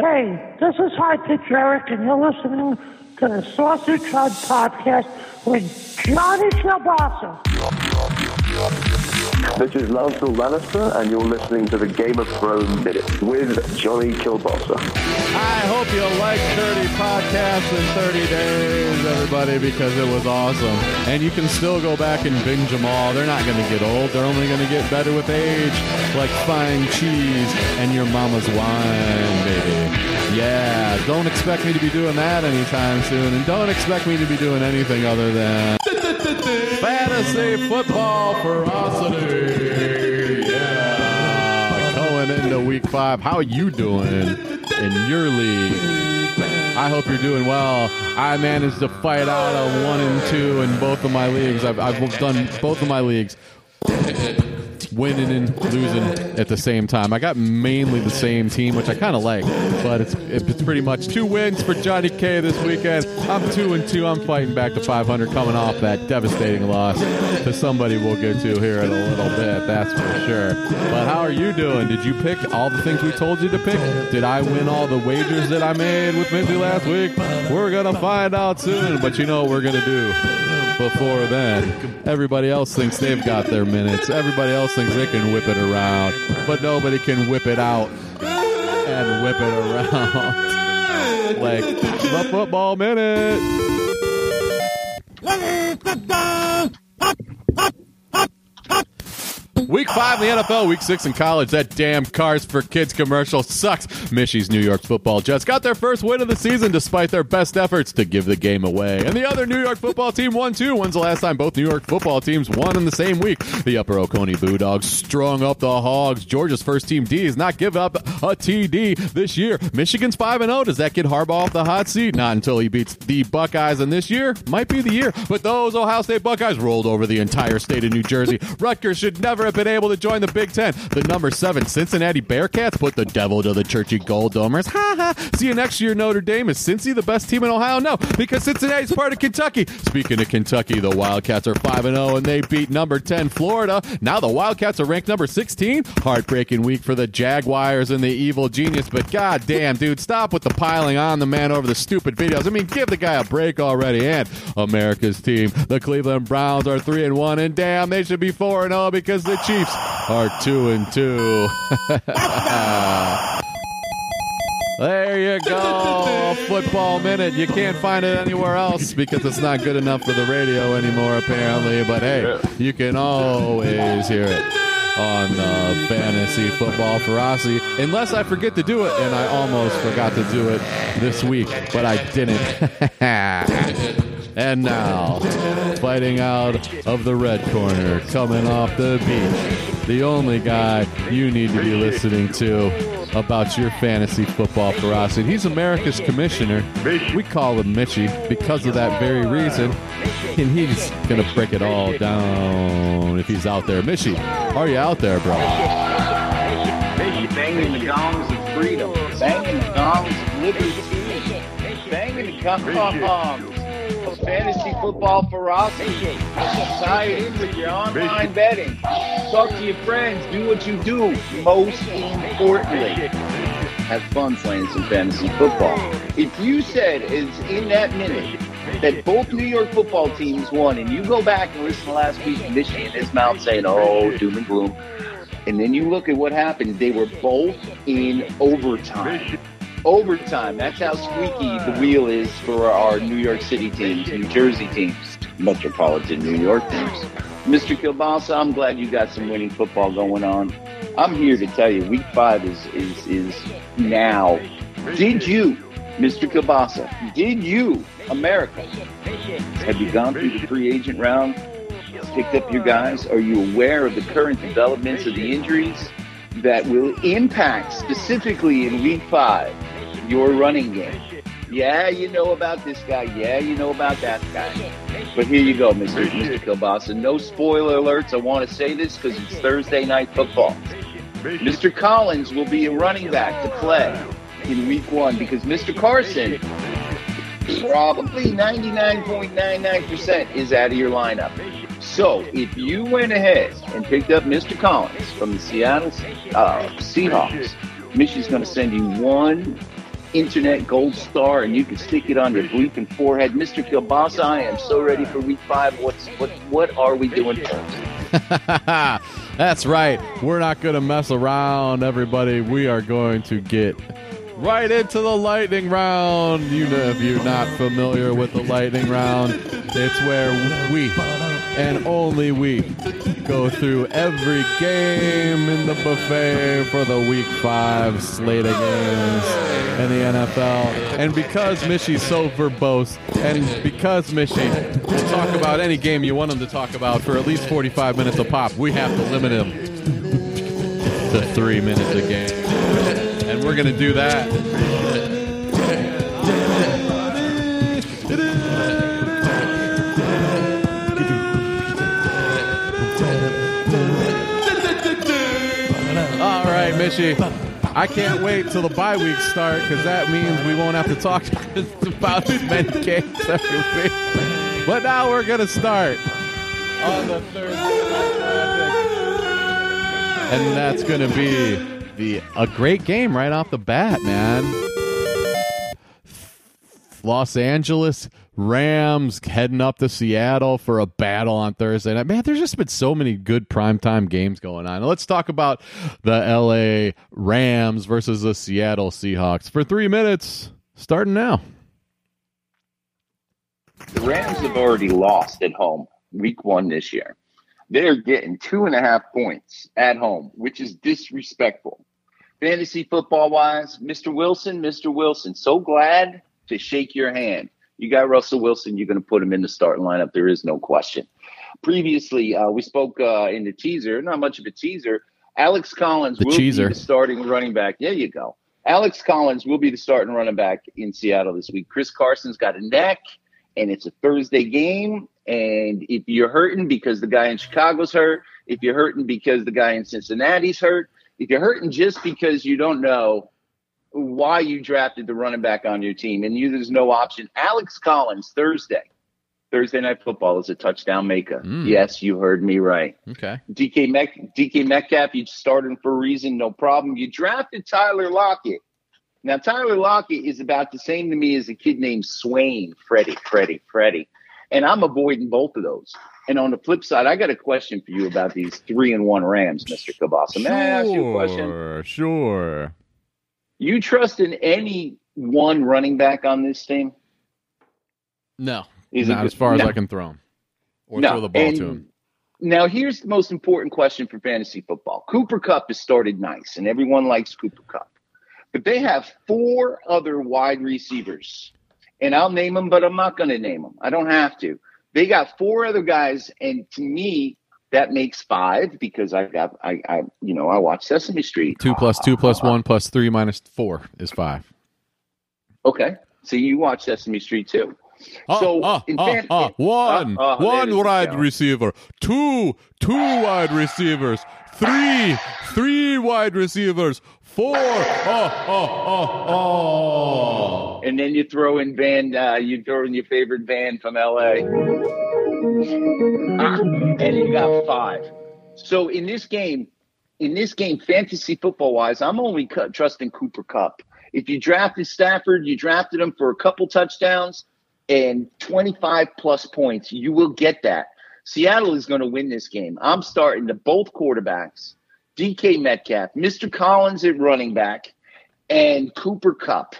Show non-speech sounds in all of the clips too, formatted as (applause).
Hey, this is High Pitch Eric, and you're listening to the Sausage Hut Podcast with Johnny Kielbasa. This is Lancel Lannister, and you're listening to the Game of Thrones Minute with Johnny Kielbasa. I hope you like 30 podcasts in 30 days, everybody, because it was awesome. And you can still go back and binge them all. They're not going to get old. They're only going to get better with age, like fine cheese and your mama's wine, baby. Yeah, don't expect me to be doing that anytime soon, and don't expect me to be doing anything other than fantasy football ferocity. Yeah, going into week five. How are you doing in your league? I hope you're doing well. I managed to fight out a one and two in both of my leagues. I've, I've done both of my leagues winning and losing at the same time. I got mainly the same team, which I kind of like, but it's it's pretty much two wins for Johnny K this weekend. I'm two and two. I'm fighting back to 500, coming off that devastating loss to somebody we'll get to here in a little bit. That's for sure. But how are you doing? Did you pick all the things we told you to pick? Did I win all the wagers that I made with Minty last week? We're gonna find out soon. But you know what we're gonna do before then. Everybody else thinks they've got their minutes. Everybody else thinks they can whip it around, but nobody can whip it out and whip it around (laughs) like the football minute. Week five in the NFL, week six in college. That damn Cars for Kids commercial sucks. Mishy's New York football Jets got their first win of the season despite their best efforts to give the game away. And the other New York football team won too. When's the last time both New York football teams won in the same week? The Upper Oconee Bulldogs strung up the Hogs. Georgia's first team D has not give up a TD this year. Michigan's 5 0. Does that get Harbaugh off the hot seat? Not until he beats the Buckeyes. And this year might be the year. But those Ohio State Buckeyes rolled over the entire state of New Jersey. Rutgers should never have been able to join the Big Ten. The number seven Cincinnati Bearcats put the devil to the churchy Gold Domers. Ha ha. See you next year, Notre Dame. Is Cincy the best team in Ohio? No, because Cincinnati's part of Kentucky. Speaking of Kentucky, the Wildcats are 5 0 and they beat number 10 Florida. Now the Wildcats are ranked number 16. Heartbreaking week for the Jaguars and the evil genius. But god damn, dude, stop with the piling on the man over the stupid videos. I mean, give the guy a break already. And America's team, the Cleveland Browns, are 3 and 1. And damn, they should be 4 and 0 because the Chiefs are 2 and 2. (laughs) There you go. Football minute. You can't find it anywhere else because it's not good enough for the radio anymore, apparently. But hey, you can always hear it on the fantasy football ferocity. Unless I forget to do it, and I almost forgot to do it this week, but I didn't. (laughs) and now, fighting out of the red corner, coming off the beach, the only guy you need to be listening to about your fantasy football ferocity. He's America's commissioner. We call him Mitchy because of that very reason. And he's going to break it all down if he's out there. Mitchy, are you out there, bro? Banging the gongs of freedom. Banging the gongs of liberty. Banging the gongs fantasy football ferocity. It with your online betting. Talk to your friends. Do what you do. Most importantly, have fun playing some fantasy football. If you said it's in that minute that both New York football teams won, and you go back and listen to last week, Michigan his mouth saying, "Oh, doom and gloom," and then you look at what happened, they were both in overtime. Overtime. That's how squeaky the wheel is for our New York City teams, New Jersey teams, metropolitan New York teams. Mr. Kielbasa, I'm glad you got some winning football going on. I'm here to tell you, week five is is is now. Did you, Mr. Kielbasa, did you, America, have you gone through the free agent round? Picked up your guys? Are you aware of the current developments of the injuries that will impact specifically in week five your running game? Yeah, you know about this guy. Yeah, you know about that guy. But here you go, Mr. Mr. No spoiler alerts. I want to say this because it's Thursday night football. Mr. Collins will be a running back to play in week one because Mr. Carson probably 99.99% is out of your lineup. So if you went ahead and picked up Mr. Collins from the Seattle uh, Seahawks, Michigan's going to send you one internet gold star, and you can stick it on your bleeping forehead. Mr. Kielbasa, I am so ready for week five. What's what what are we doing? (laughs) That's right. We're not to mess around, everybody. We are going to get right into the lightning round. You know, if you're not familiar with the lightning round, it's where we and only we go through every game in the buffet for the week five slate of games in the NFL. And because Mishy's so verbose, and because Mishy will talk about any game you want him to talk about for at least 45 minutes a pop, we have to limit him to three minutes a game. And we're going to do that. I can't wait till the bye weeks start because that means we won't have to talk (laughs) about as games every week. But now we're going to start on the and that's going to be the a great game right off the bat, man. Los Angeles Rams heading up to Seattle for a battle on Thursday night. Man, there's just been so many good primetime games going on. Let's talk about the LA Rams versus the Seattle Seahawks for three minutes, starting now. The Rams have already lost at home week one this year. They're getting two and a half points at home, which is disrespectful. Fantasy football wise, Mr. Wilson, Mr. Wilson, so glad to shake your hand. You got Russell Wilson, you're going to put him in the starting lineup. There is no question. Previously, uh, we spoke uh, in the teaser, not much of a teaser. Alex Collins The will cheeser. be the starting running back. There you go. Alex Collins will be the starting running back in Seattle this week. Chris Carson's got a neck, and it's a Thursday game. And if you're hurting because the guy in Chicago's hurt, if you're hurting because the guy in Cincinnati's hurt, if you're hurting just because you don't know why you drafted the running back on your team and you there's no option, Alex Collins Thursday, Thursday night football is a touchdown maker. Mm. Yes, you heard me right. Okay. DK Met, DK Metcalf, you started for a reason, no problem. You drafted Tyler Lockett. Now Tyler Lockett is about the same to me as a kid named Swain, Freddie, Freddie, Freddie, and I'm avoiding both of those. And on the flip side, I got a question for you about these three and one Rams, Mister Kabasa. May I ask you a question? Sure, sure. You trust in any one running back on this team? No, He's not good? as far as No. I can throw him or No, throw the ball and to him. Now, here's the most important question for fantasy football. Cooper Kupp has started nice, and everyone likes Cooper Kupp. But they have four other wide receivers, and I'll name them, but I'm not going to name them. I don't have to. They got four other guys, and to me, that makes five because I got I, I you know I watch Sesame Street. Two plus two plus one plus three minus four is five. Okay, so you watch Sesame Street too. Ah, So, ah, in ah, fan- ah, in- one, ah, ah, one wide receiver, two, two wide receivers, three, three wide receivers, four. Oh, oh, oh, oh. and then you throw in Van, uh, you throw in your favorite Van from LA, Ah, Ah, and you got five. So in this game, in this game, fantasy football wise, I'm only trusting Cooper Kupp. If you drafted Stafford, you drafted him for a couple touchdowns and 25 plus points. You will get that. Seattle is going to win this game. I'm starting to both quarterbacks, DK Metcalf, Mr. Collins at running back, and Cooper Kupp.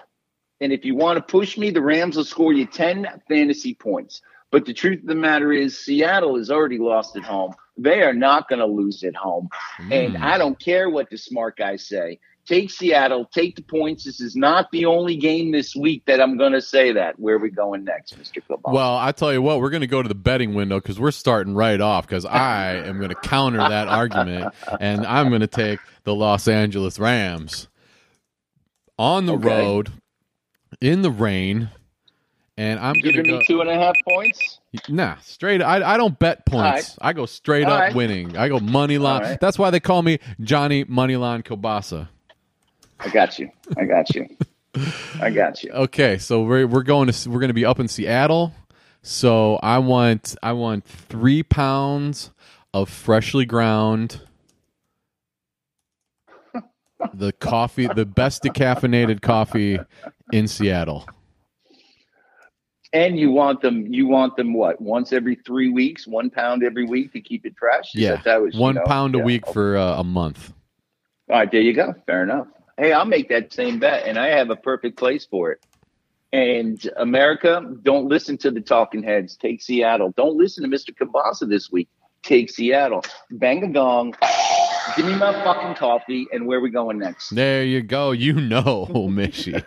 And if you want to push me, the Rams will score you 10 fantasy points. But the truth of the matter is, Seattle has already lost at home. They are not going to lose at home. And Mm. I don't care what the smart guys say. Take Seattle, take the points. This is not the only game this week that I'm going to say that. Where are we going next, Mr. Football? Well, I tell you what, we're going to go to the betting window because we're starting right off. Because I am going to counter that (laughs) argument, and I'm going to take the Los Angeles Rams on the Okay. road in the rain, and I'm giving go. me two and a half points. Nah, straight. I I don't bet points. I go straight All up right. winning. I go money line. Right. That's why they call me Johnny Moneyline Kobasa. I got you. I got you. (laughs) I got you. Okay, so we're we're going to we're going to be up in Seattle. So I want I want three pounds of freshly ground. (laughs) The coffee, the best decaffeinated coffee in Seattle. And you want them, you want them what? Once every three weeks, one pound every week to keep it fresh. Is Yeah, that, that was you know, pound a week for uh, a month. All right, there you go. Fair enough. Hey, I'll make that same bet, and I have a perfect place for it. And America, don't listen to the talking heads. Take Seattle. Don't listen to Mr. Kabasa this week. Take Seattle. Bang a gong. Give me my fucking coffee, and where we going next? There you go. You know, (laughs) Mishy.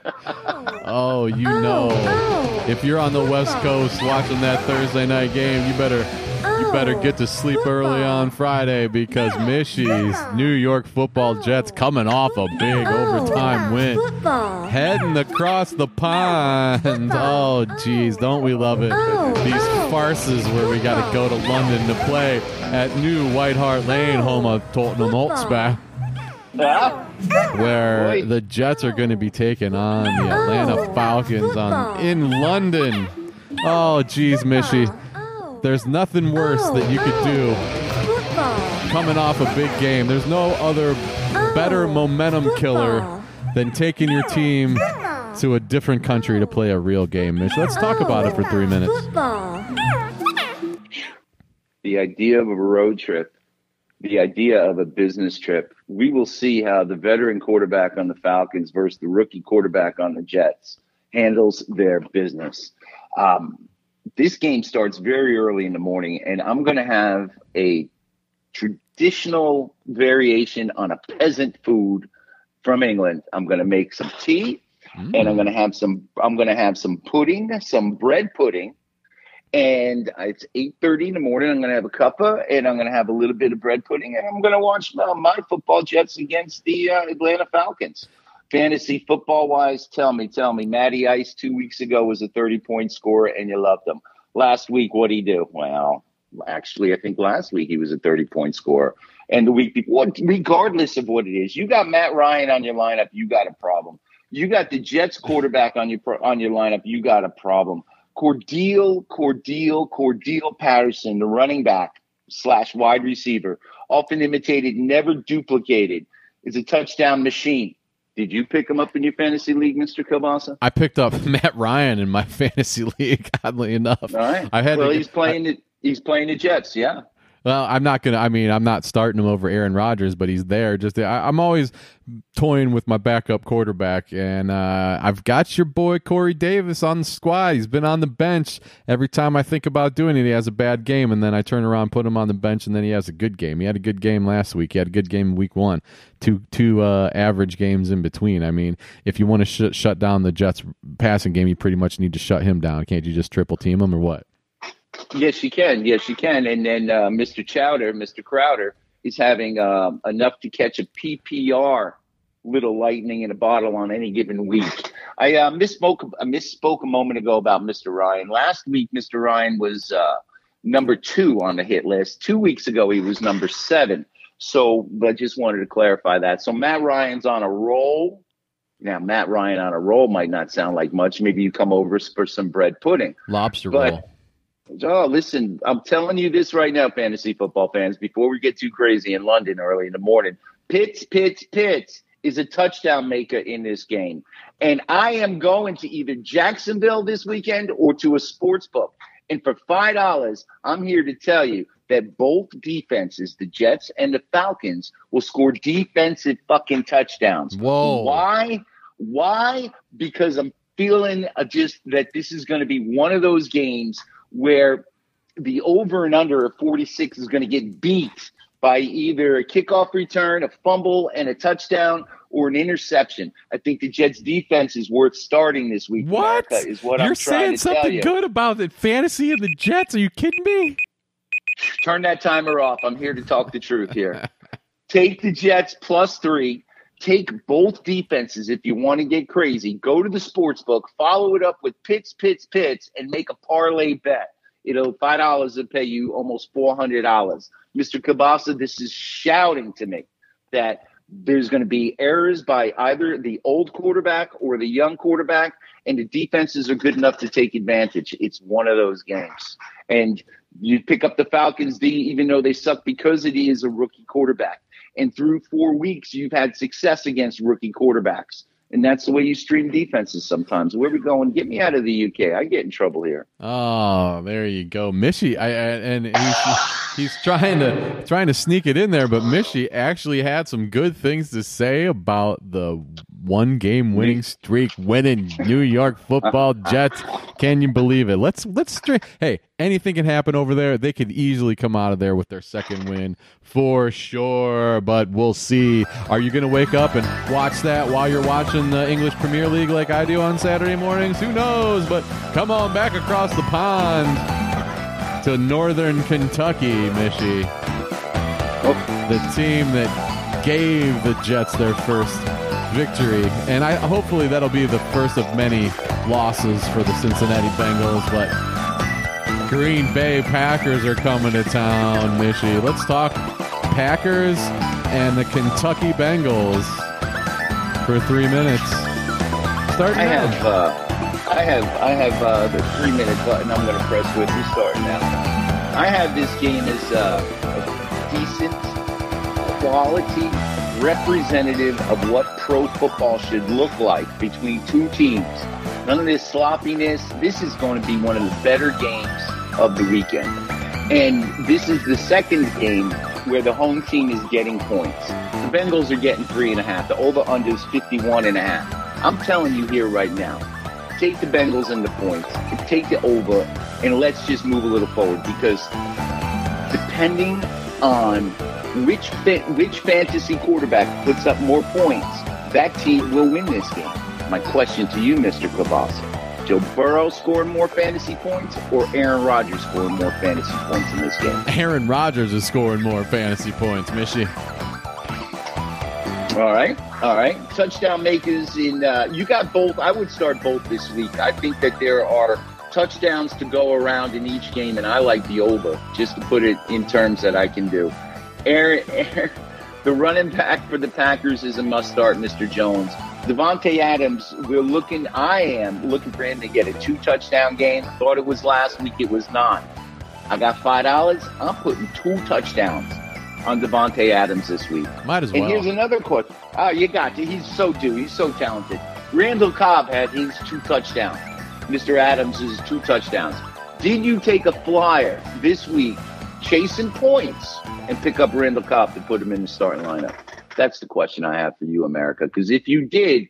Oh, you oh, know. Oh. If you're on the West Coast watching that Thursday night game, you better you better get to sleep early on Friday because Mishy's New York Football Jets coming off a big overtime win. Football. Heading across the pond. Oh, oh, geez, don't we love it? These farces where we got to go to London to play at New White Hart Lane, home of Tottenham Hotspur. Where the Jets are going to be taking on the Atlanta Falcons on in London. Oh, geez, Mishy. There's nothing worse that you could do Football. coming off a big game. There's no other better momentum killer than taking your team to a different country to play a real game, Mish. Let's talk about it for three minutes. Football. the idea of a road trip, the idea of a business trip. We will see how the veteran quarterback on the Falcons versus the rookie quarterback on the Jets handles their business. Um, this game starts very early in the morning, and I'm going to have a traditional variation on a peasant food from England. I'm going to make some tea, and I'm going to have some. I'm going to have some pudding, some bread pudding, and it's 8.30 in the morning i'm going to have a cuppa and i'm going to have a little bit of bread pudding and i'm going to watch uh, my football jets against the uh, atlanta falcons fantasy football wise tell me tell me. Matty ice two weeks ago was a 30 point scorer and you loved him. Last week what would he do? Well actually i think last week he was a 30 point scorer. And the week before regardless of what it is you got matt ryan on your lineup you got a problem. You got the jets quarterback on your on your lineup you got a problem. Cordeal, Cordeal, Cordeal Patterson, the running back slash wide receiver, often imitated, never duplicated, is a touchdown machine. Did you pick him up in your fantasy league, Mr. Kielbasa? I picked up (laughs) Matt Ryan in my (laughs) fantasy league, oddly enough. All right. I had well, to, he's playing the he's playing the Jets, yeah. Well, I'm not gonna. I mean, I'm not starting him over Aaron Rodgers, but he's there. Just I, I'm always toying with my backup quarterback, and uh, I've got your boy Corey Davis on the squad. He's been on the bench every time I think about doing it. He has a bad game, and then I turn around, put him on the bench, and then he has a good game. He had a good game last week. He had a good game week one. Two two uh, average games in between. I mean, if you want to sh- shut down the Jets passing game, you pretty much need to shut him down. Can't you just triple team him or what? Yes, she can. Yes, she can. And then uh, Mr. Chowder, Mr. Crowder, is having um, enough to catch a PPR little lightning in a bottle on any given week. I uh, misspoke. I misspoke a moment ago about Mr. Ryan. Last week, Mr. Ryan was uh, number two on the hit list. Two weeks ago, he was number seven. So, but just wanted to clarify that. So Matt Ryan's on a roll. Now, Matt Ryan on a roll might not sound like much. Maybe you come over for some bread pudding. Lobster But- roll. Oh, listen, I'm telling you this right now, fantasy football fans, before we get too crazy in London early in the morning. Pitts, Pitts, Pitts is a touchdown maker in this game. And I am going to either Jacksonville this weekend or to a sports book. And for $5, I'm here to tell you that both defenses, the Jets and the Falcons, will score defensive fucking touchdowns. Whoa. Why? Why? Because I'm feeling just that this is going to be one of those games where the over and under of 46 is going to get beat by either a kickoff return, a fumble, and a touchdown, or an interception. I think the Jets' defense is worth starting this week. What? America, is what You're I'm saying trying to tell something you. good about the fantasy of the Jets? Are you kidding me? Turn that timer off. I'm here to talk the truth here. (laughs) Take the Jets plus three. Take both defenses if you want to get crazy. Go to the sports book, follow it up with Pitts, Pitts, Pitts, and make a parlay bet. It'll five dollars will pay you almost four hundred dollars. Mr. Kabasa, this is shouting to me that there's going to be errors by either the old quarterback or the young quarterback, and the defenses are good enough to take advantage. It's one of those games. And you pick up the Falcons D, even though they suck because it is a rookie quarterback. And through four weeks, you've had success against rookie quarterbacks. And that's the way you stream defenses sometimes. Where we going? Get me out of the UK. I get in trouble here. Oh, there you go, Mishy. I, I and he's, he's trying to trying to sneak it in there, but Mishy actually had some good things to say about the one game winning streak winning New York Football Jets. Can you believe it? Let's let's stri- Hey, anything can happen over there. They could easily come out of there with their second win for sure. But we'll see. Are you going to wake up and watch that while you're watching the English Premier League like I do on Saturday mornings? Who knows? But come on back across the pond to Northern Kentucky, Mishy. The team that gave the Jets their first victory, and I hopefully that'll be the first of many losses for the Cincinnati Bengals. But Green Bay Packers are coming to town, Mishy. Let's talk Packers and the Kentucky Bengals for three minutes. Starting I now. have, uh, I have, I have uh, the three minute button. I'm going to press with you. Starting now. I have this game as uh, a decent, quality representative of what pro football should look like between two teams. None of this sloppiness. This is going to be one of the better games of the weekend. And this is the second game where the home team is getting points. The Bengals are getting three and a half. The over under is 51 and a half. I'm telling you here right now, take the Bengals and the points, take the over, and let's just move a little forward because depending on which which fantasy quarterback puts up more points, that team will win this game. My question to you, Mr. Kavasa. Joe Burrow scoring more fantasy points or Aaron Rodgers scoring more fantasy points in this game? Aaron Rodgers is scoring more fantasy points, Mishy. All right, all right. Touchdown makers in uh, you got both. I would start both this week. I think that there are touchdowns to go around in each game, and I like the over just to put it in terms that I can do. Aaron, Aaron (laughs) the running back for the Packers is a must start, Mr. Jones. Davante Adams, we're looking. I am looking for him to get a two touchdown game. Thought it was last week. It was not. I got five dollars. I'm putting two touchdowns on Davante Adams this week. Might as well. And here's another question. Oh, you got to. He's so due. He's so talented. Randall Cobb had his two touchdowns. Mr. Adams is two touchdowns. Did you take a flyer this week, chasing points, and pick up Randall Cobb to put him in the starting lineup? That's the question I have for you, America. Because if you did,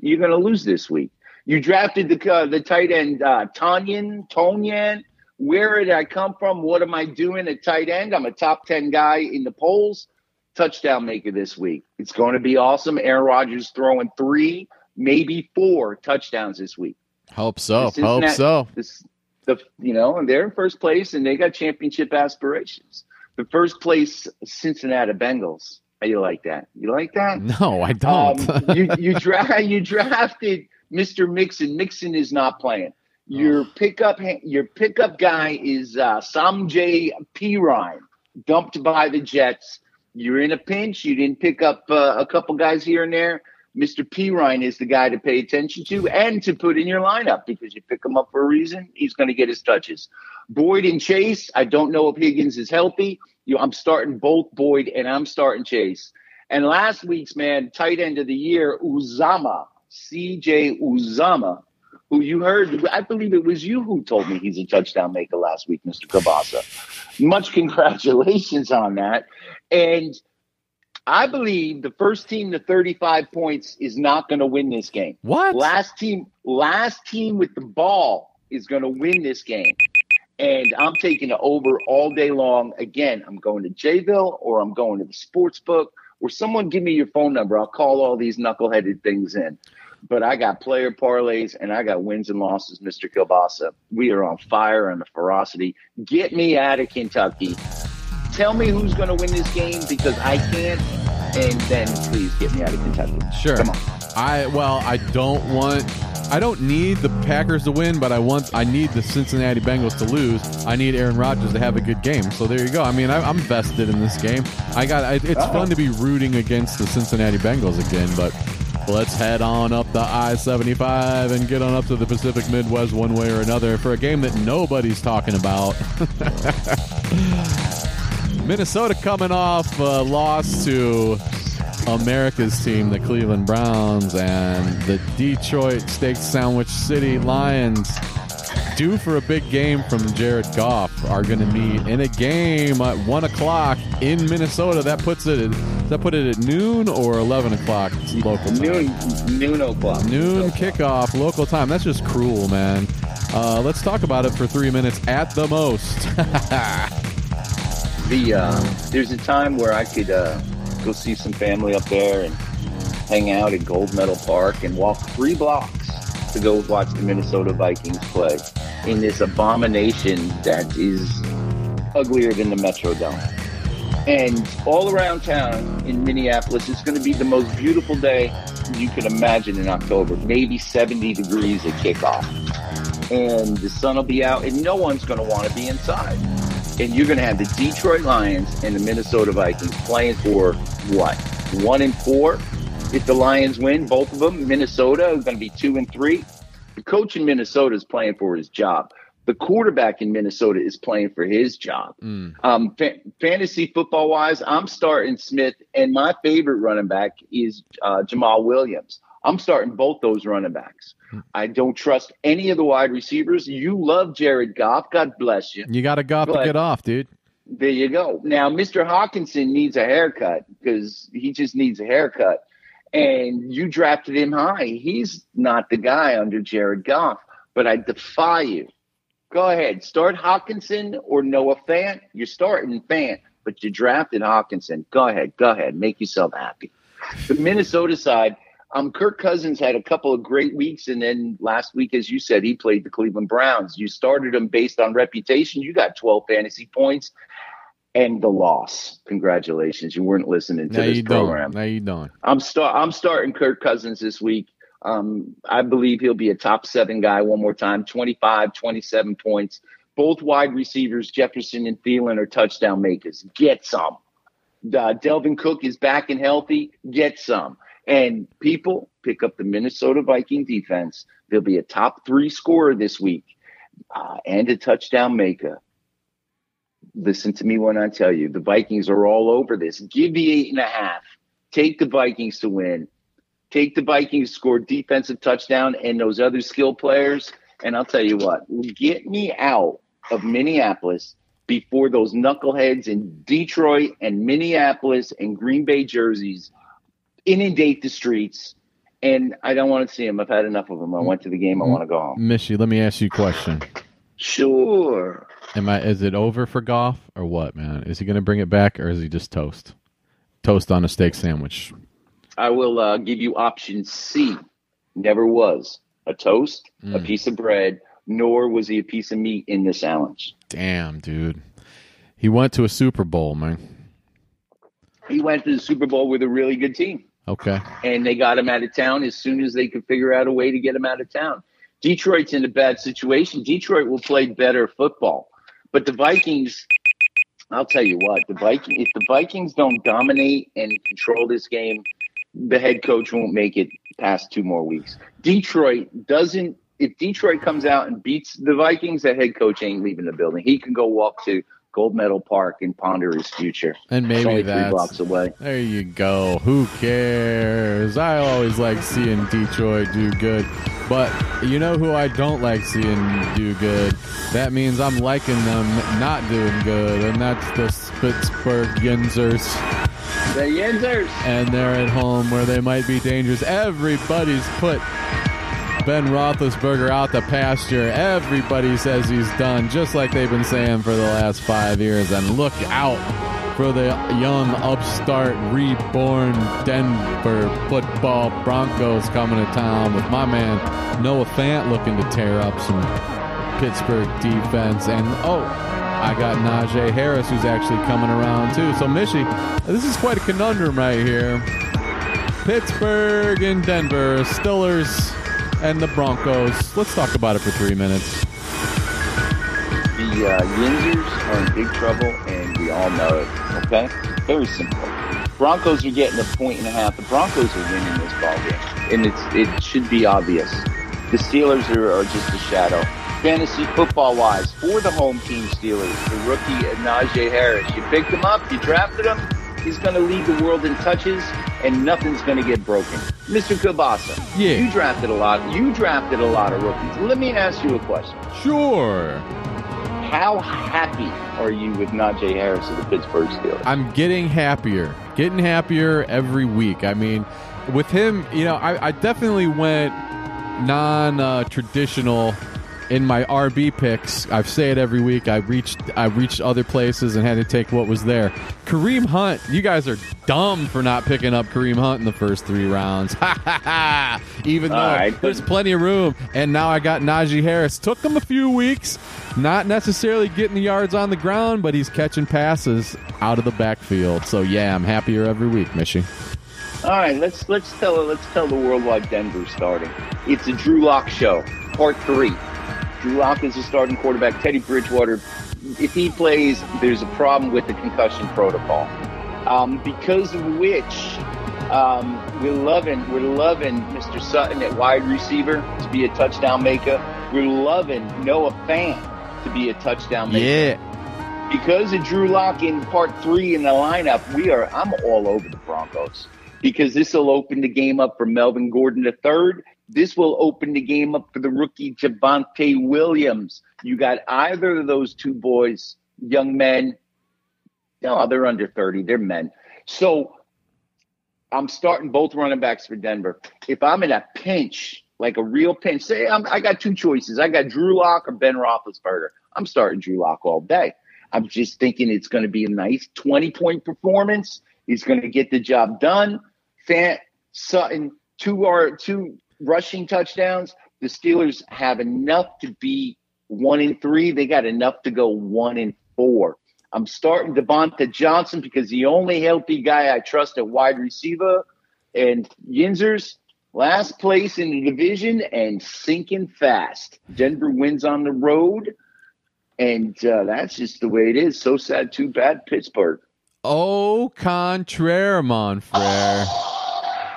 you're going to lose this week. You drafted the uh, the tight end uh, Tanyan Tonyan. Where did I come from? What am I doing at tight end? I'm a top ten guy in the polls touchdown maker this week. It's going to be awesome. Aaron Rodgers throwing three, maybe four touchdowns this week. Hope so. Hope so. This, the you know, and they're in first place and they got championship aspirations. The first place Cincinnati Bengals. How you like that? You like that? No, I don't. Um, you you (laughs) dra- you drafted Mr. Mixon. Mixon is not playing. Your pickup your pickup guy is uh, Samaje Perine, dumped by the Jets. You're in a pinch. You didn't pick up uh, a couple guys here and there. Mr. Perine is the guy to pay attention to and to put in your lineup because you pick him up for a reason. He's going to get his touches. Boyd and Chase. I don't know if Higgins is healthy. You, I'm starting both Boyd and I'm starting Chase. And last week's man, tight end of the year, Uzomah, CJ Uzomah, who you heard, I believe it was you who told me he's a touchdown maker last week, Mr. Kabasa. Much congratulations on that. And I believe the first team to 35 points is not going to win this game. what? Last team, last team with the ball is going to win this game. And I'm taking it over all day long. Again, I'm going to Jayville or I'm going to the sports book or someone give me your phone number. I'll call all these knuckleheaded things in. But I got player parlays and I got wins and losses, Mr. Kielbasa. We are on fire and the ferocity. Get me out of Kentucky. Tell me who's going to win this game because I can't. And then please get me out of Kentucky. Sure. Come on. I well, I don't want I don't need the Packers to win, but I want I need the Cincinnati Bengals to lose. I need Aaron Rodgers to have a good game. So there you go. I mean, I, I'm vested in this game. I got I, it's fun to be rooting against the Cincinnati Bengals again, but let's head on up the I-75 and get on up to the Pacific Midwest one way or another for a game that nobody's talking about. (laughs) Minnesota coming off a loss to America's team, the Cleveland Browns, and the Detroit Steak Sandwich City Lions, due for a big game from Jared Goff, are going to meet in a game at one o'clock in Minnesota. That puts it. At, does that put it at noon or eleven o'clock local time? Noon, noon o'clock. Noon kickoff local time. That's just cruel, man. Uh, let's talk about it for three minutes at the most. (laughs) The uh, there's a time where I could uh, go see some family up there and hang out at Gold Medal Park and walk three blocks to go watch the Minnesota Vikings play in this abomination that is uglier than the Metrodome. And all around town in Minneapolis, it's going to be the most beautiful day you could imagine in October. Maybe 70 degrees at kickoff. And the sun will be out, and no one's going to want to be inside. And you're going to have the Detroit Lions and the Minnesota Vikings playing for what? One and four? If the Lions win, both of them, Minnesota is going to be two and three. The coach in Minnesota is playing for his job. The quarterback in Minnesota is playing for his job. Um, fa- fantasy football wise, I'm starting Smith, and my favorite running back is uh, Jamaal Williams. I'm starting both those running backs. I don't trust any of the wide receivers. You love Jared Goff. God bless you. you got a Goff to But- get off, dude. There you go. Now, Mr. Hockenson needs a haircut because he just needs a haircut. And you drafted him high. He's not the guy under Jared Goff. But I defy you. Go ahead. Start Hockenson or Noah Fant. You're starting Fant, but you drafted Hockenson. Go ahead. Go ahead. Make yourself happy. The Minnesota side, um, Kirk Cousins had a couple of great weeks, and then last week, as you said, he played the Cleveland Browns. You started him based on reputation. You got 12 fantasy points and the loss. Congratulations. You weren't listening to Now this you program. don't. Now you don't. I'm start I'm starting Kirk Cousins this week. Um, I believe he'll be a top seven guy one more time, 25, 27 points. Both wide receivers, Jefferson and Thielen, are touchdown makers. Get some. Uh, Dalvin Cook is back and healthy. Get some. And people pick up the Minnesota Viking defense. They'll be a top three scorer this week uh, and a touchdown maker. Listen to me when I tell you the Vikings are all over this. Give the eight and a half. Take the Vikings to win. Take the Vikings score defensive touchdown and those other skill players. And I'll tell you what, get me out of Minneapolis before those knuckleheads in Detroit and Minneapolis and Green Bay jerseys inundate the streets. And I don't want to see them. I've had enough of them. I went to the game. I want to go home. Mishy, let me ask you a question. Sure. Am I? Is it over for Goff or what, man? Is he going to bring it back or is he just toast? Toast on a steak sandwich. I will uh, give you option C. Never was a toast, a piece of bread, nor was he a piece of meat in the sandwich. Damn, dude. He went to a Super Bowl, man. He went to the Super Bowl with a really good team, Okay. and they got him out of town as soon as they could figure out a way to get him out of town. Detroit's in a bad situation. Detroit will play better football, but the Vikings. I'll tell you what, the Viking if the Vikings don't dominate and control this game, the head coach won't make it past two more weeks. Detroit doesn't if Detroit comes out and beats the Vikings, the head coach ain't leaving the building. He can go walk to Gold Medal Park and ponder his future. And It's maybe only three blocks away. There you go. Who cares? I always like seeing Detroit do good. But you know who I don't like seeing do good? That means I'm liking them not doing good, and that's the Pittsburgh Yinzers. The Yinzers. And they're at home where they might be dangerous. Everybody's put Ben Roethlisberger out the pasture. Everybody says he's done, just like they've been saying for the last five years. And look out for the young, upstart, reborn Denver football Broncos coming to town with my man Noah Fant looking to tear up some Pittsburgh defense. And oh, I got Najee Harris who's actually coming around too. So, Mishy, this is quite a conundrum right here. Pittsburgh and Denver, Stillers and the Broncos. Let's talk about it for three minutes. The uh, Yinzers are in big trouble, and we all know it. Okay, very simple. Broncos are getting a point and a half. The Broncos are winning this ball game, and it's it should be obvious. The Steelers are, are just a shadow. Fantasy football wise, for the home team Steelers, the rookie Najee Harris, you picked him up, you drafted him. He's going to lead the world in touches, and nothing's going to get broken. Mr. Kielbasa, Yeah. you drafted a lot. You drafted a lot of rookies. Let me ask you a question. Sure. How happy are you with Najee Harris of the Pittsburgh Steelers? I'm getting happier, getting happier every week. I mean, with him, you know, I, I definitely went non uh, traditional in my RB picks. I've say it every week. I reached I reached other places and had to take what was there. Kareem Hunt, you guys are dumb for not picking up Kareem Hunt in the first three rounds. (laughs) Ha ha ha! Even though right, there's plenty of room, and now I got Najee Harris. Took him a few weeks, not necessarily getting the yards on the ground, but he's catching passes out of the backfield. So yeah, I'm happier every week, Mishy. All right, let's let's tell let's tell the world why Denver's starting. It's a Drew Lock show, part three. Drew Lock is the starting quarterback. Teddy Bridgewater, if he plays, there's a problem with the concussion protocol. Um, because of which, um, we're loving we're loving Mr. Sutton at wide receiver to be a touchdown maker. We're loving Noah Fan to be a touchdown maker Yeah, because of Drew Lock in part three in the lineup, we are I'm all over the Broncos because this will open the game up for Melvin Gordon III. This will open the game up for the rookie Javonte Williams. You got either of those two boys, young men. No, they're under 30. They're men. So I'm starting both running backs for Denver. If I'm in a pinch, like a real pinch, say I'm, I got two choices. I got Drew Lock or Ben Roethlisberger. I'm starting Drew Lock all day. I'm just thinking it's going to be a nice 20 point performance. He's going to get the job done. Fant, Sutton, two or two rushing touchdowns. The Steelers have enough to be one in three. They got enough to go one in four. I'm starting Diontae Johnson because the only healthy guy I trust at wide receiver and Yinzers last place in the division and sinking fast. Denver wins on the road, and uh, that's just the way it is. So sad, too bad. Pittsburgh. Oh, contraire, mon frere. (sighs) (sighs) (sighs)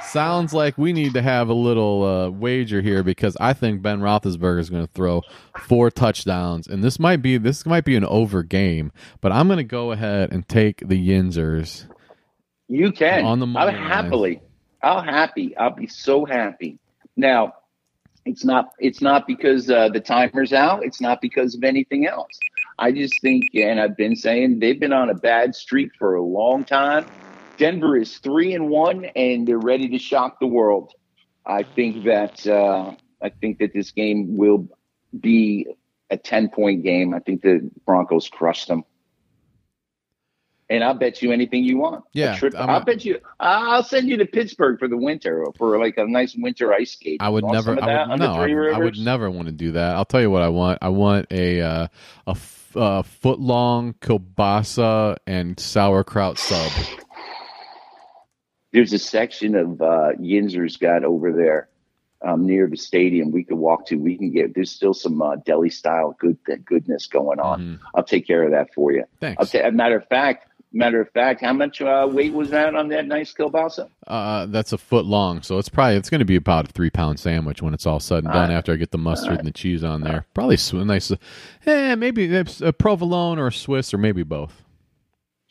Sounds like we need to have a little uh, wager here because I think Ben Roethlisberger is going to throw four touchdowns, and this might be this might be an over game. But I'm going to go ahead and take the Yinzers. You can. On the I'll money line. happily. I'll happy. I'll be so happy. Now, it's not. It's not because uh, the timer's out. It's not because of anything else. I just think, and I've been saying they've been on a bad streak for a long time. Denver is three and one, and they're ready to shock the world. I think that uh, I think that this game will be a ten point game. I think the Broncos crushed them. And I'll bet you anything you want. Yeah, trip- I'm I'll bet you. I'll send you to Pittsburgh for the winter, or for like a nice winter ice skate. I would Want never. I would, no, I, I would never want to do that. I'll tell you what I want. I want a uh, a f- uh, foot long kielbasa and sauerkraut sub. There's a section of uh, Yinzer's got over there um, near the stadium we could walk to. We can get. There's still some uh, deli style good goodness going on. Mhm. I'll take care of that for you. Thanks. Ta- as a matter of fact, matter of fact, how much uh, weight was that on that nice kielbasa? Uh, that's a foot long, so it's probably it's going to be about a three pound sandwich when it's all said and done. Alright. After I get the mustard and the cheese on there, probably sw- nice. Eh, maybe a provolone or a Swiss or maybe both.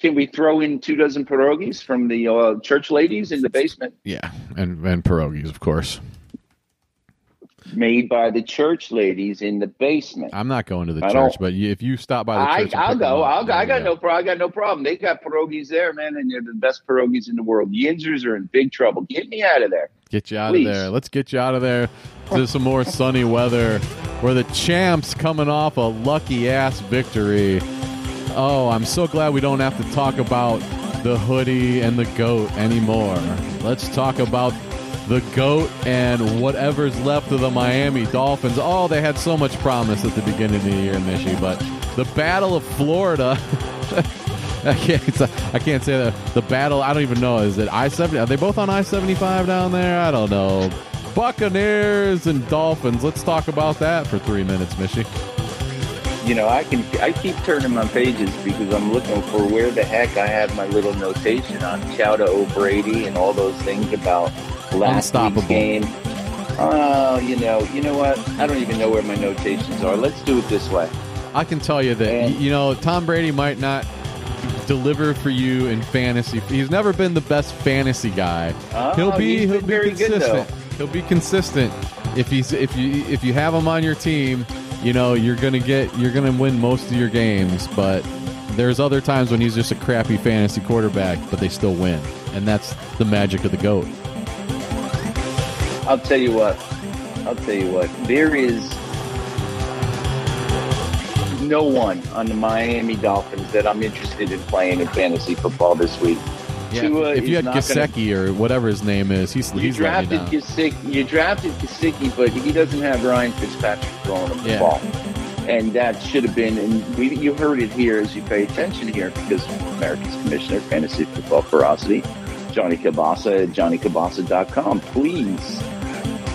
Can we throw in two dozen pierogies from the uh, church ladies in the basement? Yeah, and and pierogies, of course. Made by the church ladies in the basement. I'm not going to the I church, but if you stop by the I, church, I'll go. up, I'll go. I got go. no problem. I got no problem. They got pierogies there, man, and they're the best pierogies in the world. Yinzers are in big trouble. Get me out of there. Get you out Please. of there. Let's get you out of there to some more sunny weather where the champs coming off a lucky ass victory. Oh, I'm so glad we don't have to talk about the hoodie and the goat anymore. Let's talk about the goat and whatever's left of the Miami Dolphins. Oh, they had so much promise at the beginning of the year, Mishy, but the Battle of Florida. (laughs) I can't. I can't say that. The battle. I don't even know. Is it I seventy? Are they both on I seventy five down there? I don't know. Buccaneers and Dolphins. Let's talk about that for three minutes, Mishy. You know, I can. I keep turning my pages because I'm looking for where the heck I have my little notation on Chowda O'Brady and all those things about last week's game. Oh, you know, you know what? I don't even know where my notations are. Let's do it this way. I can tell you that And- you know Tom Brady might not deliver for you in fantasy. He's never been the best fantasy guy. Oh, he'll be he'll be very good, consistent. he'll be consistent if he's if you if you have him on your team. You know you're gonna get you're gonna win most of your games, but there's other times when he's just a crappy fantasy quarterback, but they still win, and that's the magic of the goat. I'll tell you what. I'll tell you what. There is no one on the Miami Dolphins that I'm interested in playing in fantasy football this week. Tua if you had Gasecki or whatever his name is, he's You he's drafted. Gesicki, you drafted Gesicki, but he doesn't have Ryan Fitzpatrick throwing him the Yeah. ball, and that should have been. And we, you heard it here as you pay attention here, because America's Commissioner of Fantasy Football Ferocity, Johnny Kielbasa at JohnnyKielbasa.com. Please,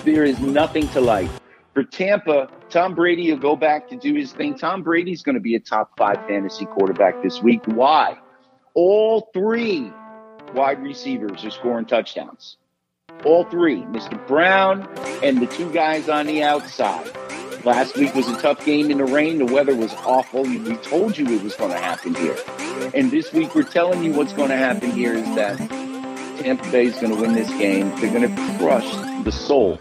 there is nothing to like. For Tampa, Tom Brady will go back to do his thing. Tom Brady's going to be a top five fantasy quarterback this week. Why? All three wide receivers are scoring touchdowns. All three, Mr. Brown and the two guys on the outside. Last week was a tough game in the rain. The weather was awful. We told you it was going to happen here. And this week we're telling you what's going to happen here is that Tampa Bay is going to win this game. They're going to crush the soul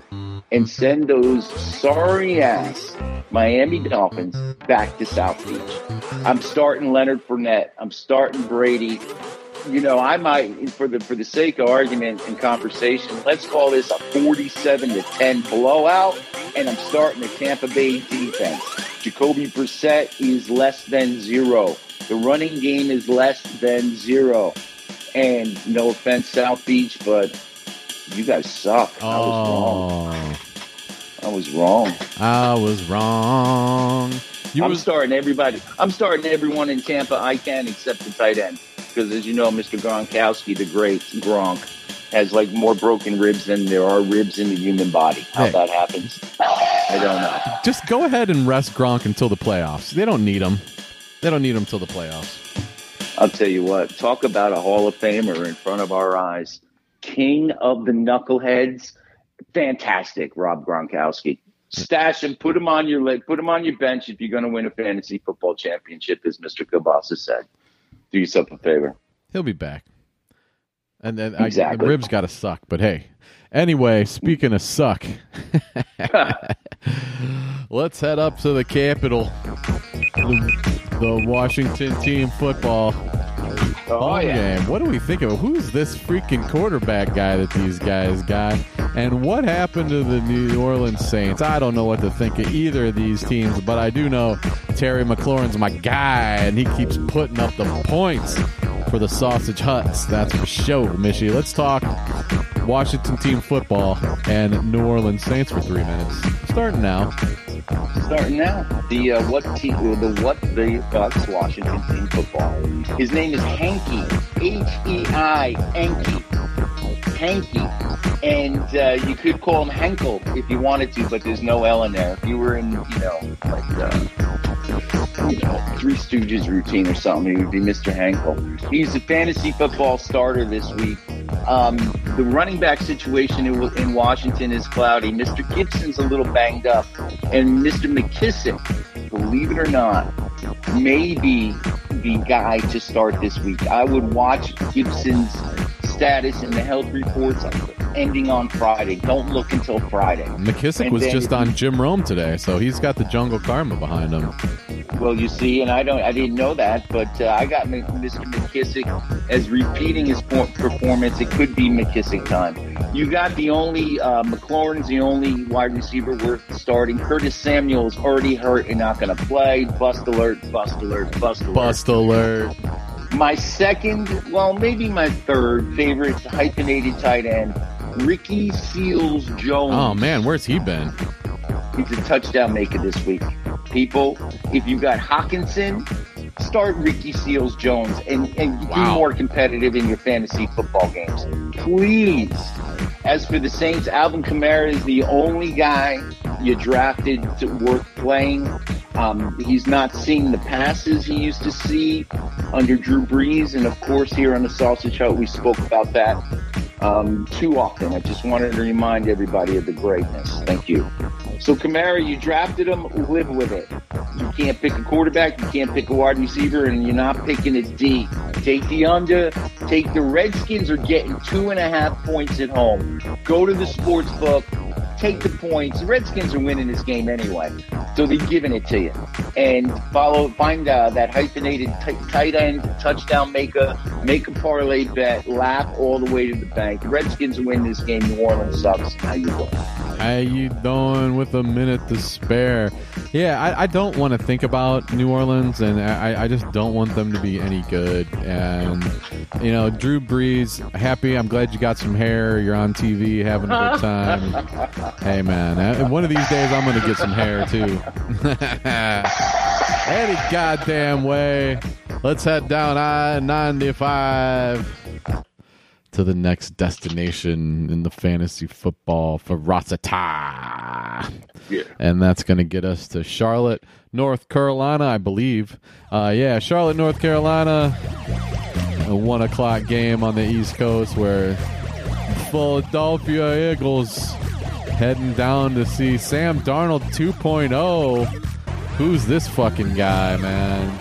and send those sorry ass Miami Dolphins back to South Beach. I'm starting Leonard Fournette. I'm starting Brady. You know, I might, for the for the sake of argument and conversation, let's call this a 47 to 10 blowout. And I'm starting the Tampa Bay defense. Jacoby Brissett is less than zero. The running game is less than zero. And no offense, South Beach, but you guys suck. I was oh. wrong. Oh, I was wrong. I was wrong. You I'm was starting everybody. I'm starting everyone in Tampa I can except the tight end. Because as you know, Mr. Gronkowski, the great Gronk, has like more broken ribs than there are ribs in the human body. How Hey. that happens, I don't know. just go ahead and rest Gronk until the playoffs. They don't need him. They don't need him till the playoffs. I'll tell you what. Talk about a Hall of Famer in front of our eyes. King of the knuckleheads. Fantastic, Rob Gronkowski. Stash him, put him on your leg, put him on your bench if you're going to win a fantasy football championship, as Mr. Kielbasa said. Do yourself a favor. He'll be back. And then I, Exactly. the ribs got to suck. But hey, anyway, speaking of suck, (laughs) let's head up to the Capitol. The, the Washington team football Oh, yeah. game. What do we think of? Who's this freaking quarterback guy that these guys got? And what happened to the New Orleans Saints? I don't know what to think of either of these teams, but I do know Terry McLaurin's my guy, and he keeps putting up the points for the Sausage Huts. That's for sure, Mishy. Let's talk Washington team football and New Orleans Saints for three minutes. Starting now. Starting now. The uh, what team? The what the Bucks Washington team football. His name is Hanky. H E I Hanky. Hanky. And uh, you could call him Henkel if you wanted to, but there's no L in there. If you were in, you know, like uh, you know, Three Stooges routine or something, he would be Mr. Henkel. He's a fantasy football starter this week. Um, the running back situation in, in Washington is cloudy. Mr. Gibson's a little banged up, and Mr. McKissick, believe it or not, may be the guy to start this week. I would watch Gibson's status and the health reports ending on Friday. Don't look until Friday. McKissick And was then just on Jim Rome today, so he's got the jungle karma behind him. Well, you see, and I don't, I didn't know that, but uh, I got Mr. McKissick as repeating his performance. It could be McKissick time. You got the only uh, McLaurin's the only wide receiver worth starting. Curtis Samuel's already hurt and not going to play. Bust alert! Bust alert! Bust alert! Bust alert. My second, well, maybe my third favorite hyphenated tight end, Ricky Seals Jones. Oh man, where's he been? He's a touchdown maker this week. People, if you got Hockenson, start Ricky Seals Jones and, and be more competitive in your fantasy football games. Please. As for the Saints, Alvin Kamara is the only guy you drafted to worth playing. Um, he's not seeing the passes he used to see under Drew Brees. And of course, here on the Sausage Hut, we spoke about that um, too often. I just wanted to remind everybody of the greatness. Thank you. So Kamara, you drafted him, live with it. You can't pick a quarterback, you can't pick a wide receiver, and you're not picking a D. Take the under. Take the Redskins are getting two and a half points at home. Go to the sports book. Take the points. The Redskins are winning this game anyway, so they're giving it to you. And follow, find uh, that hyphenated t- tight end touchdown maker, make a parlay bet, laugh all the way to the bank. The Redskins win this game. New Orleans sucks. How you doing? How you doing with a minute to spare? Yeah, I, I don't want to think about New Orleans, and I, I just don't want them to be any good. And you know, Drew Brees, happy. I'm glad you got some hair. You're on TV having a good (laughs) time. Hey, man, uh, one of these days I'm going to get some hair too. (laughs) any goddamn way. Let's head down I 95 to the next destination in the fantasy football ferocity. Yeah. And that's going to get us to Charlotte, North Carolina, I believe. Uh, yeah, Charlotte, North Carolina. A one o'clock game on the East Coast where Philadelphia Eagles heading down to see Sam Darnold 2.0. Who's this fucking guy, man?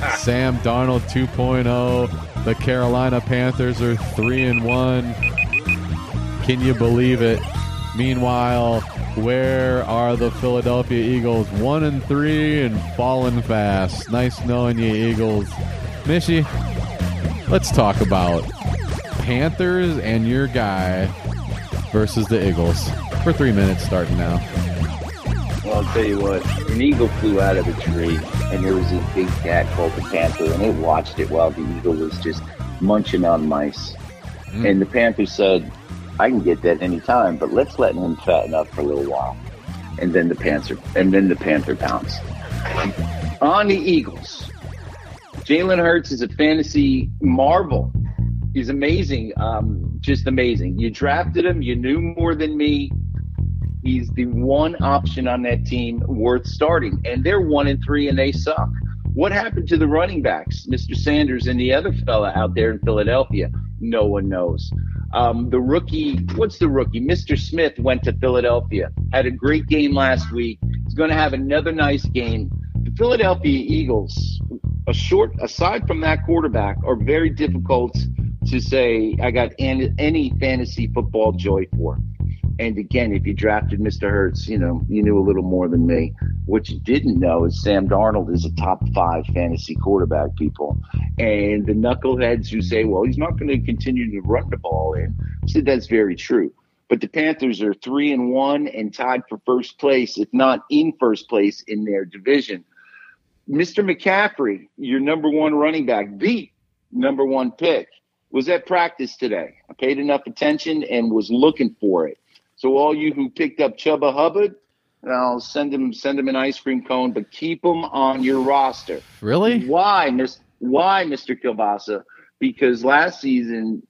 Ah. Sam Darnold 2.0. The Carolina Panthers are 3 and 1. Can you believe it? Meanwhile, where are the Philadelphia Eagles? 1 and 3 and falling fast. Nice knowing you, Eagles. Mishy, let's talk about Panthers and your guy versus the Eagles for three minutes starting now. Well, I'll tell you what, an eagle flew out of a tree, and there was this big cat called the panther, and it watched it while the eagle was just munching on mice. Mm. And the panther said, I can get that anytime, but let's let him fatten up for a little while. And then the panther, and then the panther bounced. On the Eagles, Jalen Hurts is a fantasy marvel. He's amazing, um, just amazing. You drafted him, you knew more than me. He's the one option on that team worth starting, and they're one and three, and they suck. What happened to the running backs, Mr. Sanders and the other fella out there in Philadelphia? No one knows. Um, the rookie, what's the rookie? Mr. Smith went to Philadelphia, had a great game last week. He's going to have another nice game. The Philadelphia Eagles, a short, aside from that quarterback, are very difficult to say I got any, any fantasy football joy for. And again, if you drafted Mr. Hurts, you know, you knew a little more than me. What you didn't know is Sam Darnold is a top five fantasy quarterback, people. And the knuckleheads who say, well, he's not going to continue to run the ball in, said that's very true. But the Panthers are three and one and tied for first place, if not in first place in their division. Mr. McCaffrey, your number one running back, the number one pick, was at practice today. I paid enough attention and was looking for it. So all you who picked up Chuba Hubbard, I'll send him send him an ice cream cone, but keep him on your roster. Really? Why, Miss? Why, Mr. Kielbasa? Because last season,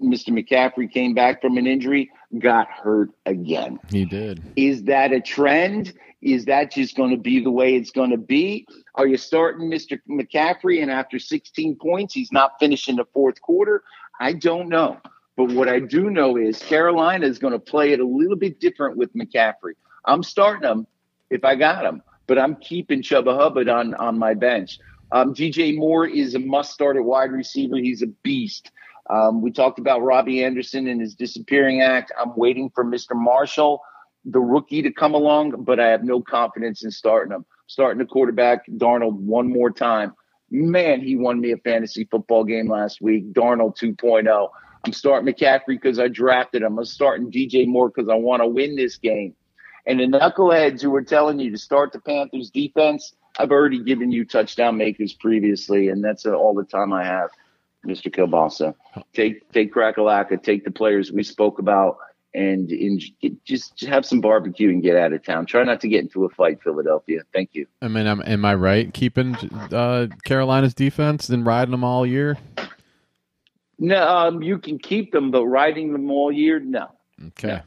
Mr. McCaffrey came back from an injury, got hurt again. He did. Is that a trend? Is that just going to be the way it's going to be? Are you starting Mr. McCaffrey and after 16 points, he's not finishing the fourth quarter? I don't know. But what I do know is Carolina is going to play it a little bit different with McCaffrey. I'm starting him if I got him, but I'm keeping Chuba Hubbard on, on my bench. Um, DJ Moore is a must start at wide receiver. He's a beast. Um, we talked about Robbie Anderson and his disappearing act. I'm waiting for Mr. Marshall, the rookie, to come along, but I have no confidence in starting him. Starting the quarterback, Darnold, one more time. Man, he won me a fantasy football game last week. Darnold 2.0. I'm starting McCaffrey because I drafted him. I'm starting DJ Moore because I want to win this game. And the knuckleheads who were telling you to start the Panthers defense, I've already given you touchdown makers previously, and that's all the time I have, Mr. Kielbasa. Take take Crackalaca, take the players we spoke about, and in, just have some barbecue and get out of town. Try not to get into a fight, Philadelphia. Thank you. I mean, am, am I right keeping uh, Carolina's defense and riding them all year? No, um, you can keep them, but riding them all year, no. Okay.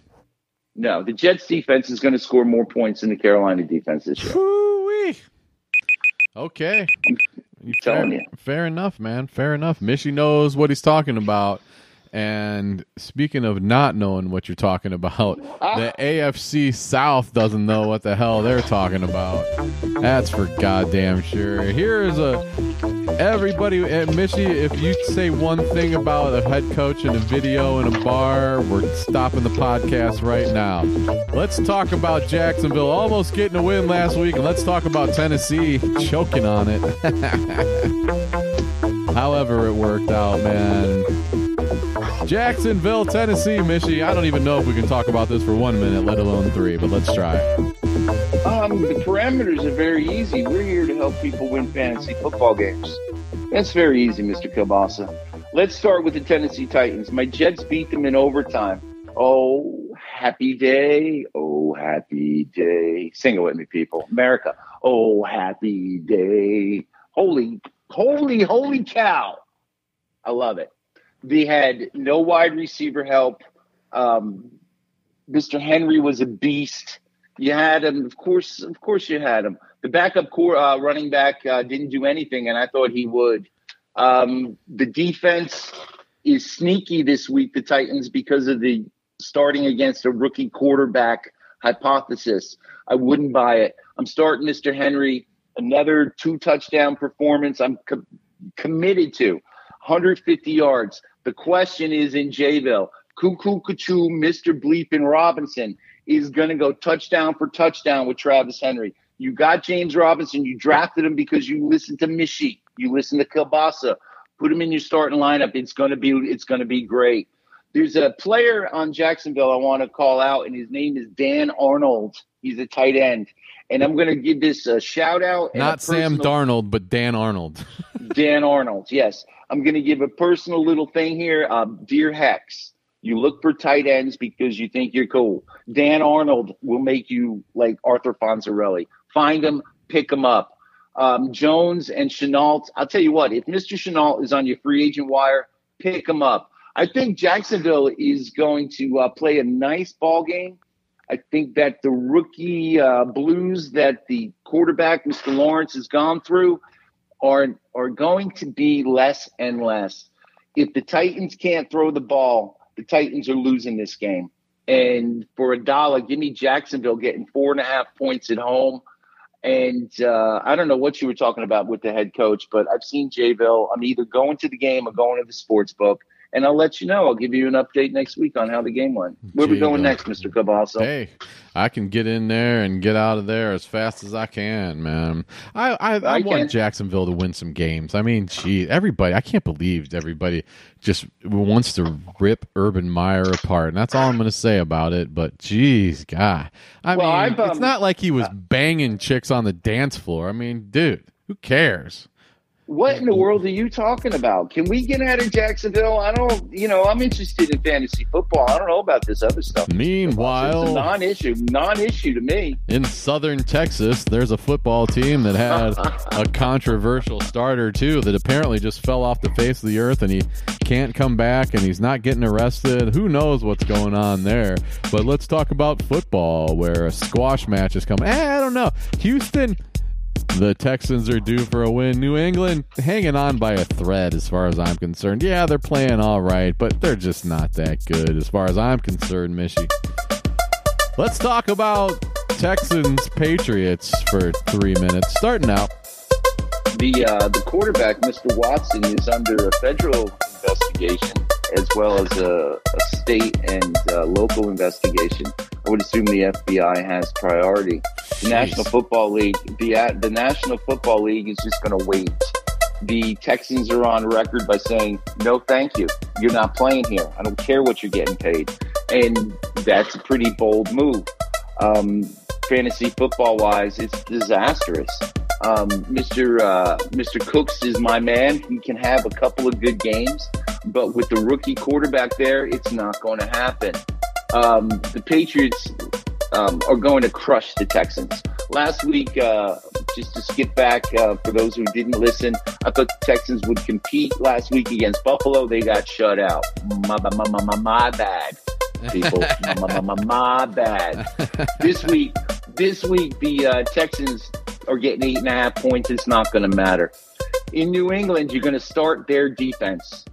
No, the Jets defense is going to score more points than the Carolina defense this year. Woo-wee. Okay. Fair, you. fair enough, man. Fair enough. Mishy knows what he's talking about. And speaking of not knowing what you're talking about, ah. the AFC South doesn't know what the hell they're talking about. That's for goddamn sure. Here's a Everybody, and Mishy, if you say one thing about a head coach in a video in a bar, we're stopping the podcast right now. Let's talk about Jacksonville almost getting a win last week, and let's talk about Tennessee choking on it. (laughs) However, it worked out, man. Jacksonville, Tennessee, Mishy. I don't even know if we can talk about this for one minute, let alone three, but let's try. Um, the parameters are very easy. We're here to help people win fantasy football games. That's very easy, Mr. Kielbasa. Let's start with the Tennessee Titans. My Jets beat them in overtime. Oh, happy day. Oh, happy day. Sing it with me, people. America. Oh, happy day. Holy, holy, holy cow. I love it. They had no wide receiver help. Um, Mr. Henry was a beast. You had him, of course. Of course, you had him. The backup core uh, running back uh, didn't do anything, and I thought he would. Um, the defense is sneaky this week, the Titans, because of the starting against a rookie quarterback hypothesis. I wouldn't buy it. I'm starting Mr. Henry. Another two touchdown performance. I'm co- committed to 150 yards. The question is in Jayville. Cuckoo Kachu, Mr. Bleep and Robinson is going to go touchdown for touchdown with Travis Henry. You got James Robinson. You drafted him because you listened to Mishy. You listened to Kielbasa. Put him in your starting lineup. It's going to be it's going to be great. There's a player on Jacksonville I want to call out, and his name is Dan Arnold. He's a tight end, and I'm going to give this a shout out. Not Sam Darnold, but Dan Arnold. (laughs) Dan Arnold. Yes. I'm going to give a personal little thing here. Um, Dear Hex, you look for tight ends because you think you're cool. Dan Arnold will make you like Arthur Fonzarelli. Find him, pick him up. Um, Jones and Shenault. I'll tell you what, if Mr. Shenault is on your free agent wire, pick him up. I think Jacksonville is going to uh, play a nice ball game. I think that the rookie uh, blues that the quarterback, Mr. Lawrence, has gone through are are going to be less and less. If the Titans can't throw the ball, the Titans are losing this game. And for a dollar, give me Jacksonville getting four and a half points at home. And uh, I don't know what you were talking about with the head coach, but I've seen Jayville. I'm either going to the game or going to the sports book. And I'll let you know. I'll give you an update next week on how the game went. Where we going next, Mr. Cabalso? Hey, I can get in there and get out of there as fast as I can, man. I I, I, I want can. Jacksonville to win some games. I mean, gee, everybody. I can't believe everybody just wants to rip Urban Meyer apart, and that's all I'm going to say about it. But geez, God, I Well, mean, um, it's not like he was banging chicks on the dance floor. I mean, dude, who cares? What in the world are you talking about? Can we get out of Jacksonville? I don't, you know, I'm interested in fantasy football. I don't know about this other stuff. It's a Meanwhile, non-issue, non-issue to me. in southern Texas, there's a football team that had (laughs) a controversial starter too that apparently just fell off the face of the earth and he can't come back and he's not getting arrested. Who knows what's going on there? But let's talk about football where a squash match is coming. Eh, I don't know. Houston the Texans are due for a win. New England hanging on by a thread as far as I'm concerned. Yeah, they're playing all right, but they're just not that good as far as I'm concerned, Mishy. Let's talk about Texans Patriots for three minutes. Starting out, The uh, the quarterback, Mr. Watson, is under a federal investigation as well as a, a state and uh, local investigation. I would assume the FBI has priority. The National Football League, the uh, the National Football League is just going to wait. The Texans are on record by saying, "No, thank you. You're not playing here. I don't care what you're getting paid," and that's a pretty bold move. Um, fantasy football wise, it's disastrous. Um, Mr. Uh, Mr. Cooks is my man. He can have a couple of good games, but with the rookie quarterback there, it's not going to happen. Um, the Patriots um, are going to crush the Texans. Last week, uh, just to skip back uh, for those who didn't listen, I thought the Texans would compete last week against Buffalo. They got shut out. My, my, my, my, my bad, people. (laughs) my, my, my, my, my bad. This week, this week, the uh, Texans are getting eight and a half points. It's not going to matter. In New England, you're going to start their defense.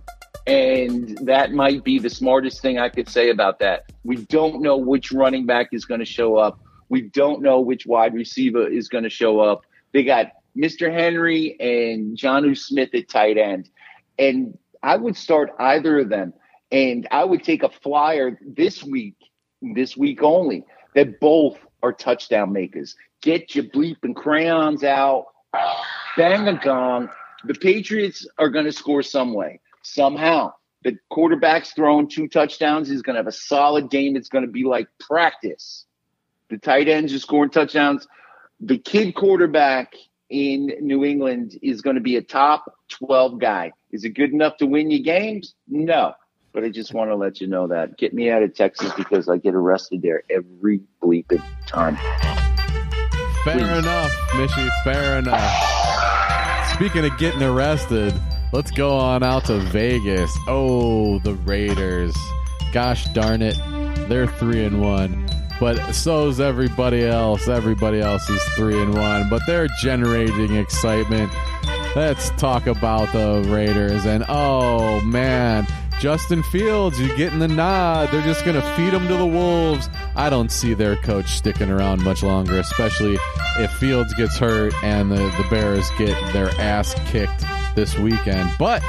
And that might be the smartest thing I could say about that. We don't know which running back is going to show up. We don't know which wide receiver is going to show up. They got Mr. Henry and Jonnu Smith at tight end. And I would start either of them. And I would take a flyer this week, this week only, that both are touchdown makers. Get your bleeping crayons out, bang a gong. The Patriots are going to score some way, somehow. The quarterback's throwing two touchdowns. He's going to have a solid game. It's going to be like practice. The tight ends are scoring touchdowns. The kid quarterback in New England is going to be a top 12 guy. Is it good enough to win you games? No. But I just want to let you know that. Get me out of Texas because I get arrested there every bleeping time. Fair Please. enough, Mishy. Fair enough. Speaking of getting arrested, let's go on out to Vegas. Oh, the Raiders. Gosh darn it. They're three and one. But so's everybody else. Everybody else is three and one. But they're generating excitement. Let's talk about the Raiders. And oh man, Justin Fields, you're getting the nod. They're just going to feed him to the Wolves. I don't see their coach sticking around much longer, especially if Fields gets hurt and the, the Bears get their ass kicked this weekend. But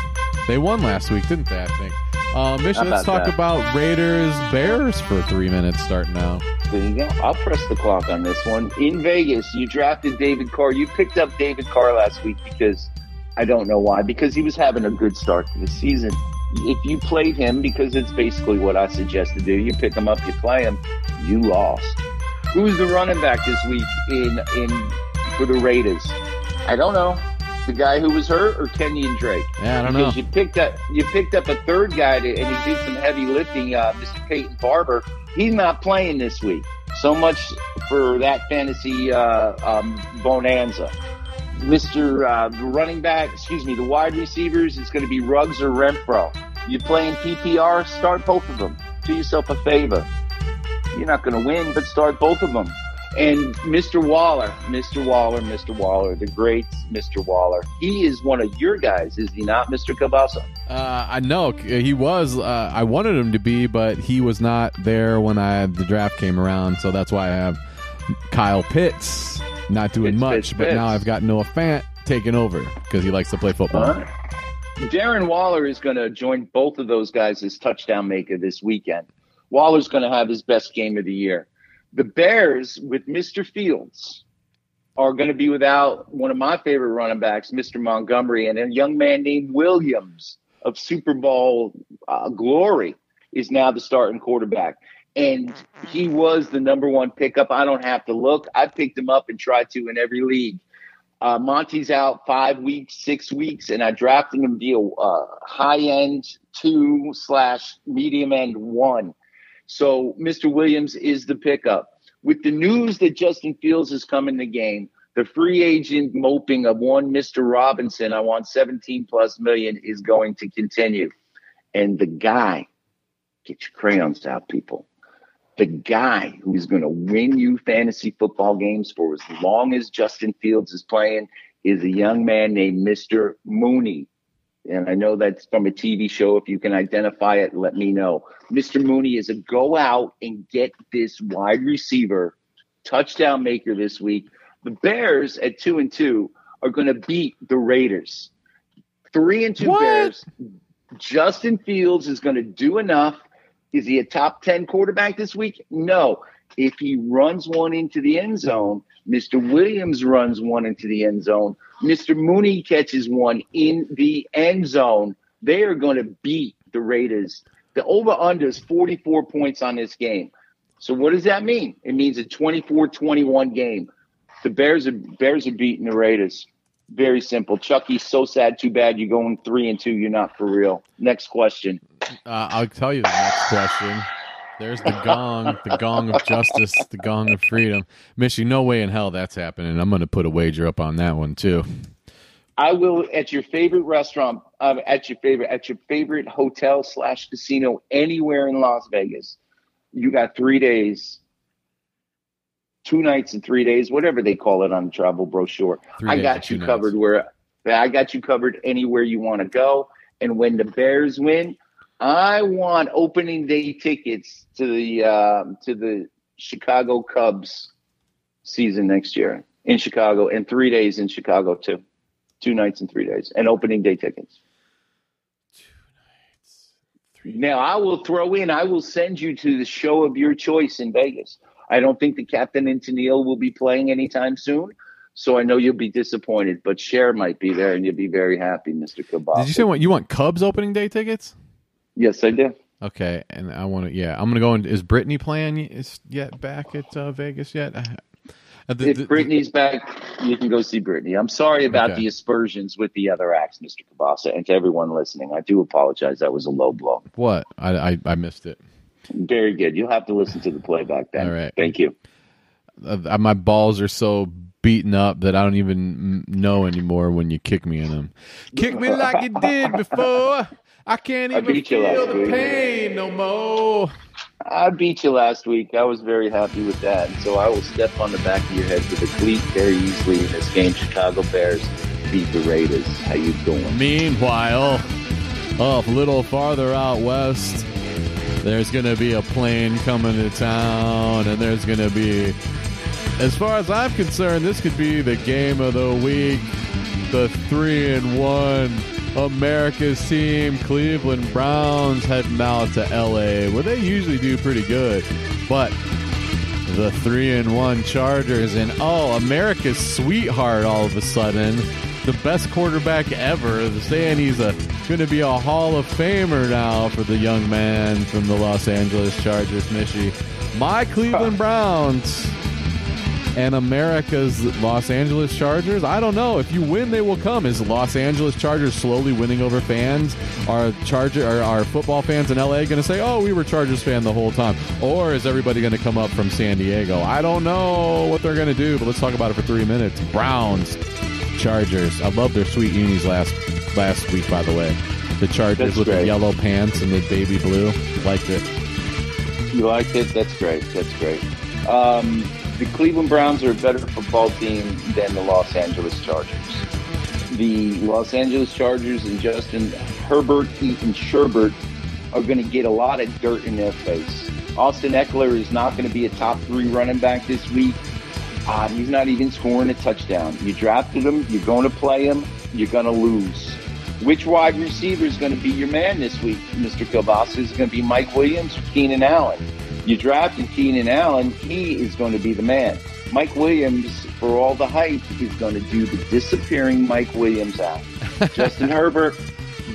they won last week, didn't they? I think. Uh, Mission, let's talk that? about Raiders Bears for three minutes starting now. There you go. I'll press the clock on this one. In Vegas, you drafted David Carr. You picked up David Carr last week because I don't know why, because he was having a good start to the season. If you played him, because it's basically what I suggest to do, you pick him up, you play him, you lost. Who's the running back this week in in for the Raiders? I don't know. The guy who was hurt or Kenyan Drake? Yeah, I don't know. because you picked up you picked up a third guy to, and he did some heavy lifting. Uh, Mr. Peyton Barber, he's not playing this week. So much for that fantasy uh, um, bonanza. Mr. Uh, the running back, excuse me, the wide receivers is going to be Ruggs or Renfrow. You playing PPR? Start both of them. Do yourself a favor. You're not going to win, but start both of them. And Mr. Waller, Mr. Waller, Mr. Waller, the great Mr. Waller. He is one of your guys, is he not, Mr. Kielbasa? Uh, I know he was. Uh, I wanted him to be, but he was not there when I the draft came around. So that's why I have Kyle Pitts not doing much. But now I've got Noah Fant taking over because he likes to play football. Huh? Darren Waller is going to join both of those guys as touchdown maker this weekend. Waller's going to have his best game of the year. The Bears with Mr. Fields are going to be without one of my favorite running backs, Mr. Montgomery, and a young man named Williams of Super Bowl uh, glory is now the starting quarterback. And he was the number one pickup. I don't have to look. I picked him up and tried to in every league. Uh, Monty's out five weeks, six weeks, and I drafted him via uh, high end two slash medium end one. So Mr. Williams is the pickup. With the news that Justin Fields is coming the game, the free agent moping of one Mr. Robinson, I want 17 plus million, is going to continue. And the guy, get your crayons out, people. The guy who is going to win you fantasy football games for as long as Justin Fields is playing is a young man named Mr. Mooney. And I know that's from a TV show. If you can identify it, let me know. Mr. Mooney is a go out and get this wide receiver touchdown maker this week. The Bears at two and two are going to beat the Raiders. Three and two What? Bears. Justin Fields is going to do enough. Is he a top 10 quarterback this week? No. If he runs one into the end zone, Mr. Williams runs one into the end zone, Mr. Mooney catches one in the end zone, they are going to beat the Raiders. The over under is 44 points on this game. So what does that mean? It means a 24-21 game. The Bears are Bears are beating the Raiders. Very simple. Chucky, so sad, too bad you're going three and two. You're not for real. Next question. Uh, I'll tell you the next question. There's the gong, the gong of justice, the gong of freedom. Mishy, no way in hell that's happening. I'm going to put a wager up on that one too. I will at your favorite restaurant, uh, at your favorite, at your favorite hotel slash casino anywhere in Las Vegas. You got three days, two nights and three days, whatever they call it on the travel brochure. Three I got you nights. covered where I got you covered anywhere you want to go. And when the Bears win, I want opening day tickets to the um to the Chicago Cubs season next year. in Chicago and three days in Chicago too. Two nights and three days, and opening day tickets. Now I will throw in. I will send you to the show of your choice in Vegas. I don't think the captain and Tennille will be playing anytime soon, so I know you'll be disappointed. But Cher might be there, and you'll be very happy, Mister Kielbasa. Did you say what you want Cubs opening day tickets? Yes, I do. Okay, and I want to. Yeah, I'm gonna go. In, is Britney playing is yet back at uh, Vegas yet? Uh, the- if Britney's back, you can go see Britney. I'm sorry about Okay. the aspersions with the other acts, Mr. Kielbasa, and to everyone listening. I do apologize. That was a low blow. what? I, I I missed it. Very good. You'll have to listen to the playback then. All right. Thank you. Uh, my balls are so beaten up that I don't even know anymore when you kick me in them. Kick me like you did before. I can't I even beat you feel the week. pain no more. I beat you last week. I was very happy with that. And so I will step on the back of your head with a cleat very easily in this game. Chicago Bears beat the Raiders. How you doing? Meanwhile, up a little farther out west, there's going to be a plane coming to town, and there's going to be, as far as I'm concerned, this could be the game of the week. The three and one America's team, Cleveland Browns, heading out to LA, where they usually do pretty good, but the three and one Chargers and oh, America's sweetheart all of a sudden, the best quarterback ever, saying he's uh, a going to be a Hall of Famer now for the young man from the Los Angeles Chargers, Mishy. My Cleveland Browns and America's Los Angeles Chargers. I don't know if you win, they will come. Is Los Angeles Chargers slowly winning over fans? Are Charger are, are football fans in LA going to say, "Oh, we were Chargers fan the whole time," or is everybody going to come up from San Diego? I don't know what they're going to do, but let's talk about it for three minutes. Browns, Chargers. I love their sweet unis last last week, by the way. The Chargers That's with the yellow pants and the baby blue. Liked it. You liked it? That's great. That's great. Um, the Cleveland Browns are a better football team than the Los Angeles Chargers. The Los Angeles Chargers and Justin Herbert, Ethan Sherbert are going to get a lot of dirt in their face. Austin Ekeler is not going to be a top three running back this week. He's not even scoring a touchdown. You drafted him. You're going to play him. You're going to lose. Which wide receiver is going to be your man this week, Mr. Kielbasa? Is it going to be Mike Williams or Keenan Allen? You drafted Keenan Allen. He is going to be the man. Mike Williams, for all the hype, is going to do the disappearing Mike Williams act. (laughs) Justin Herbert.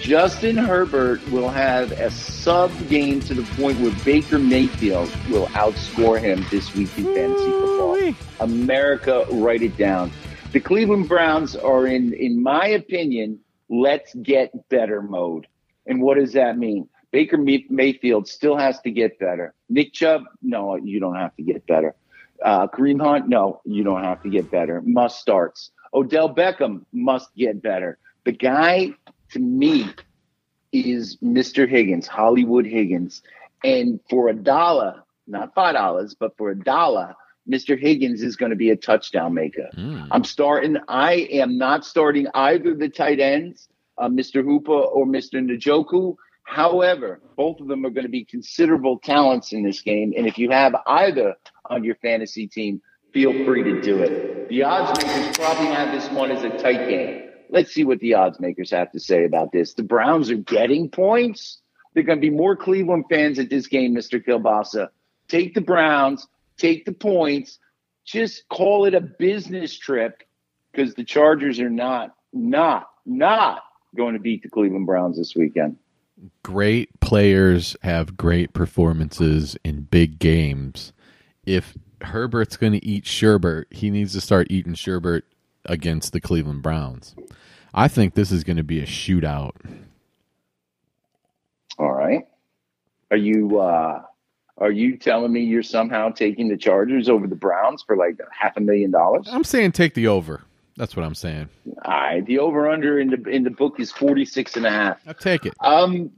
Justin Herbert will have a sub game to the point where Baker Mayfield will outscore him this week in fantasy football. America, write it down. The Cleveland Browns are in, in my opinion, let's get better mode. And what does that mean? Baker Mayfield still has to get better. Nick Chubb, no, you don't have to get better. Uh, Kareem Hunt, no, you don't have to get better. Must starts. Odell Beckham must get better. The guy, to me, is Mr. Higgins, Hollywood Higgins. And for a dollar, not five dollars, but for a dollar, Mr. Higgins is going to be a touchdown maker. I'm starting. I am not starting either the tight ends, uh, Mr. Hooper or Mr. Njoku. However, both of them are going to be considerable talents in this game. And if you have either on your fantasy team, feel free to do it. The odds makers probably have this one as a tight game. Let's see what the odds makers have to say about this. The Browns are getting points. There are going to be more Cleveland fans at this game, Mr. Kielbasa. Take the Browns, take the points. Just call it a business trip because the Chargers are not, not, not going to beat the Cleveland Browns this weekend. great players have great performances in big games. If Herbert's going to eat Sherbert, he needs to start eating Sherbert against the Cleveland Browns. I think this is going to be a shootout. All right. Are you uh are you telling me you're somehow taking the Chargers over the Browns for like half a million dollars? I'm saying take the over. That's what I'm saying. All right. The over under in the in the book is 46 and a half. I'll take it. Um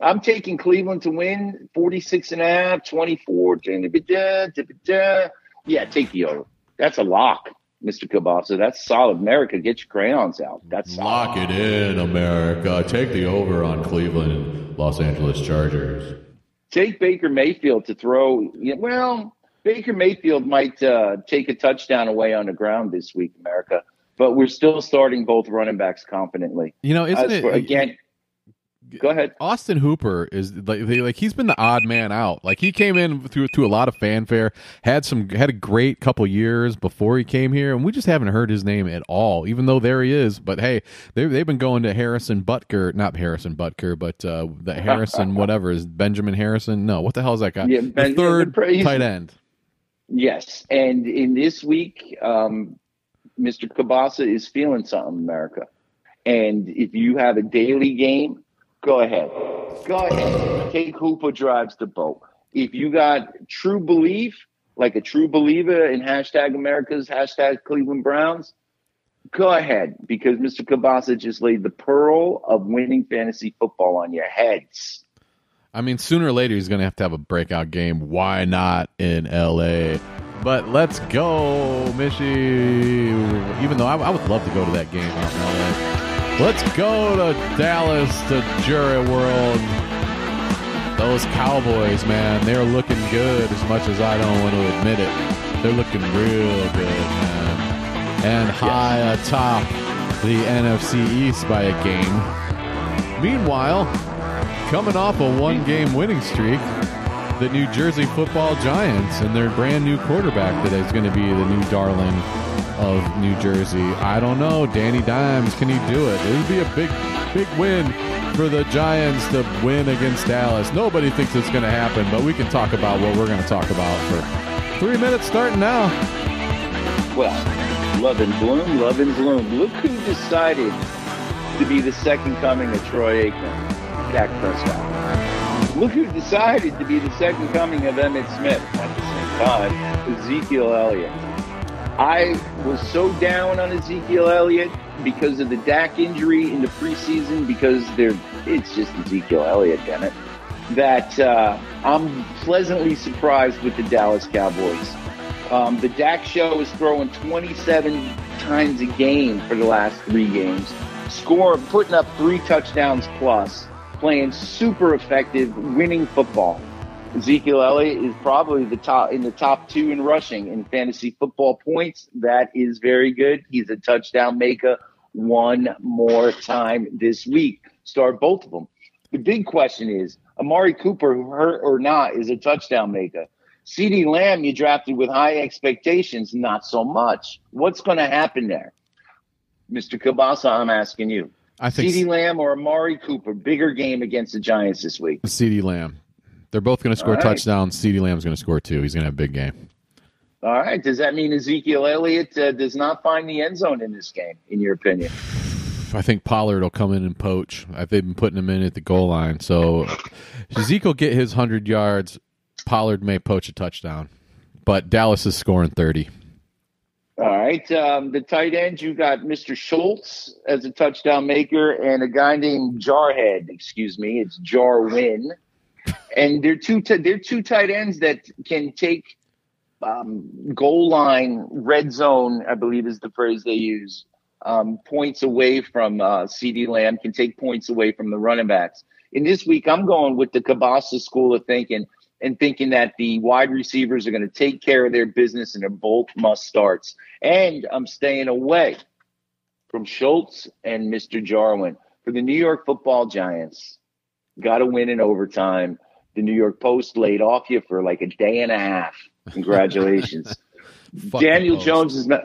I'm taking Cleveland to win 46 and a half, 24. da-da-da, da-da-da. Yeah, take the over. That's a lock, Mr. Kielbasa. That's solid. America, get your crayons out. That's solid. Lock it in, America. Take the over on Cleveland, Los Angeles Chargers. take Baker Mayfield to throw. Well, Baker Mayfield might uh, take a touchdown away on the ground this week, America, but we're still starting both running backs confidently. You know, isn't As it for- again? Go ahead. Austin Hooper is like they- like he's been the odd man out. Like he came in through to a lot of fanfare, had some had a great couple years before he came here, and we just haven't heard his name at all. Even though there he is, but hey, they they've been going to Harrison Butker, not Harrison Butker, but uh, the Harrison (laughs) whatever is Benjamin Harrison. No, what the hell is that guy? Yeah, the third the- tight end. Yes, and in this week, um, Mr. Kielbasa is feeling something, America. And if you have a daily game, go ahead, go ahead, take Hooper drives the boat. If you got true belief, like a true believer in hashtag America's hashtag Cleveland Browns, go ahead because Mr. Kielbasa just laid the pearl of winning fantasy football on your heads. I mean, sooner or later he's going to have to have a breakout game. Why not in L.A.? But let's go, Mishy. Even though I, I would love to go to that game in L.A. Let's go to Dallas, to Jerry World. Those Cowboys, man, they're looking good as much as I don't want to admit it. They're looking real good, man. And high atop the NFC East by a game. Meanwhile, coming off a one game winning streak, the New Jersey football Giants and their brand new quarterback that is going to be the new darling of New Jersey. I don't know. Danny Dimes, can he do it? It would be a big, big win for the Giants to win against Dallas. Nobody thinks it's going to happen, but we can talk about what we're going to talk about for three minutes starting now. Well, love and bloom, love and bloom. Look who decided to be the second coming of Troy Aikman, Dak Prescott. Look who decided to be the second coming of Emmitt Smith at the same time, Ezekiel Elliott. I was so down on Ezekiel Elliott because of the Dak injury in the preseason, because they're it's just Ezekiel Elliott, damn it, that uh, I'm pleasantly surprised with the Dallas Cowboys. Um, the Dak show is throwing 27 times a game for the last three games, score putting up three touchdowns plus, playing super effective, winning football. Ezekiel Elliott is probably the top in the top two in rushing in fantasy football points. That is very good. He's a touchdown maker one more time this week. Start both of them. The big question is Amari Cooper, hurt or not, is a touchdown maker. CeeDee Lamb, you drafted with high expectations, not so much. What's going to happen there? Mr. Kielbasa, I'm asking you. I think CeeDee Lamb or Amari Cooper, bigger game against the Giants this week. CeeDee Lamb. They're both going to score right. touchdowns. CeeDee Lamb's going to score two. He's going to have a big game. All right. Does that mean Ezekiel Elliott uh, does not find the end zone in this game, in your opinion? I think Pollard will come in and poach. I- They've been putting him in at the goal line. So Zeke will get his 100 yards. Pollard may poach a touchdown. But Dallas is scoring 30. All right. Um, the tight end, you got Mr. Schultz as a touchdown maker and a guy named Jarhead. Excuse me, it's Jarwin. And they're two. T- they're two tight ends that can take um, goal line, red zone. I believe is the phrase they use. Um, points away from uh, CeeDee Lamb can take points away from the running backs. In this week, I'm going with the Kielbasa school of thinking and thinking that the wide receivers are going to take care of their business and they're both must starts. And I'm staying away from Schultz and Mr. Jarwin for the New York football giants. Got to win in overtime. The New York Post laid off you for like a day and a half. Congratulations. (laughs) Daniel Post. Jones is not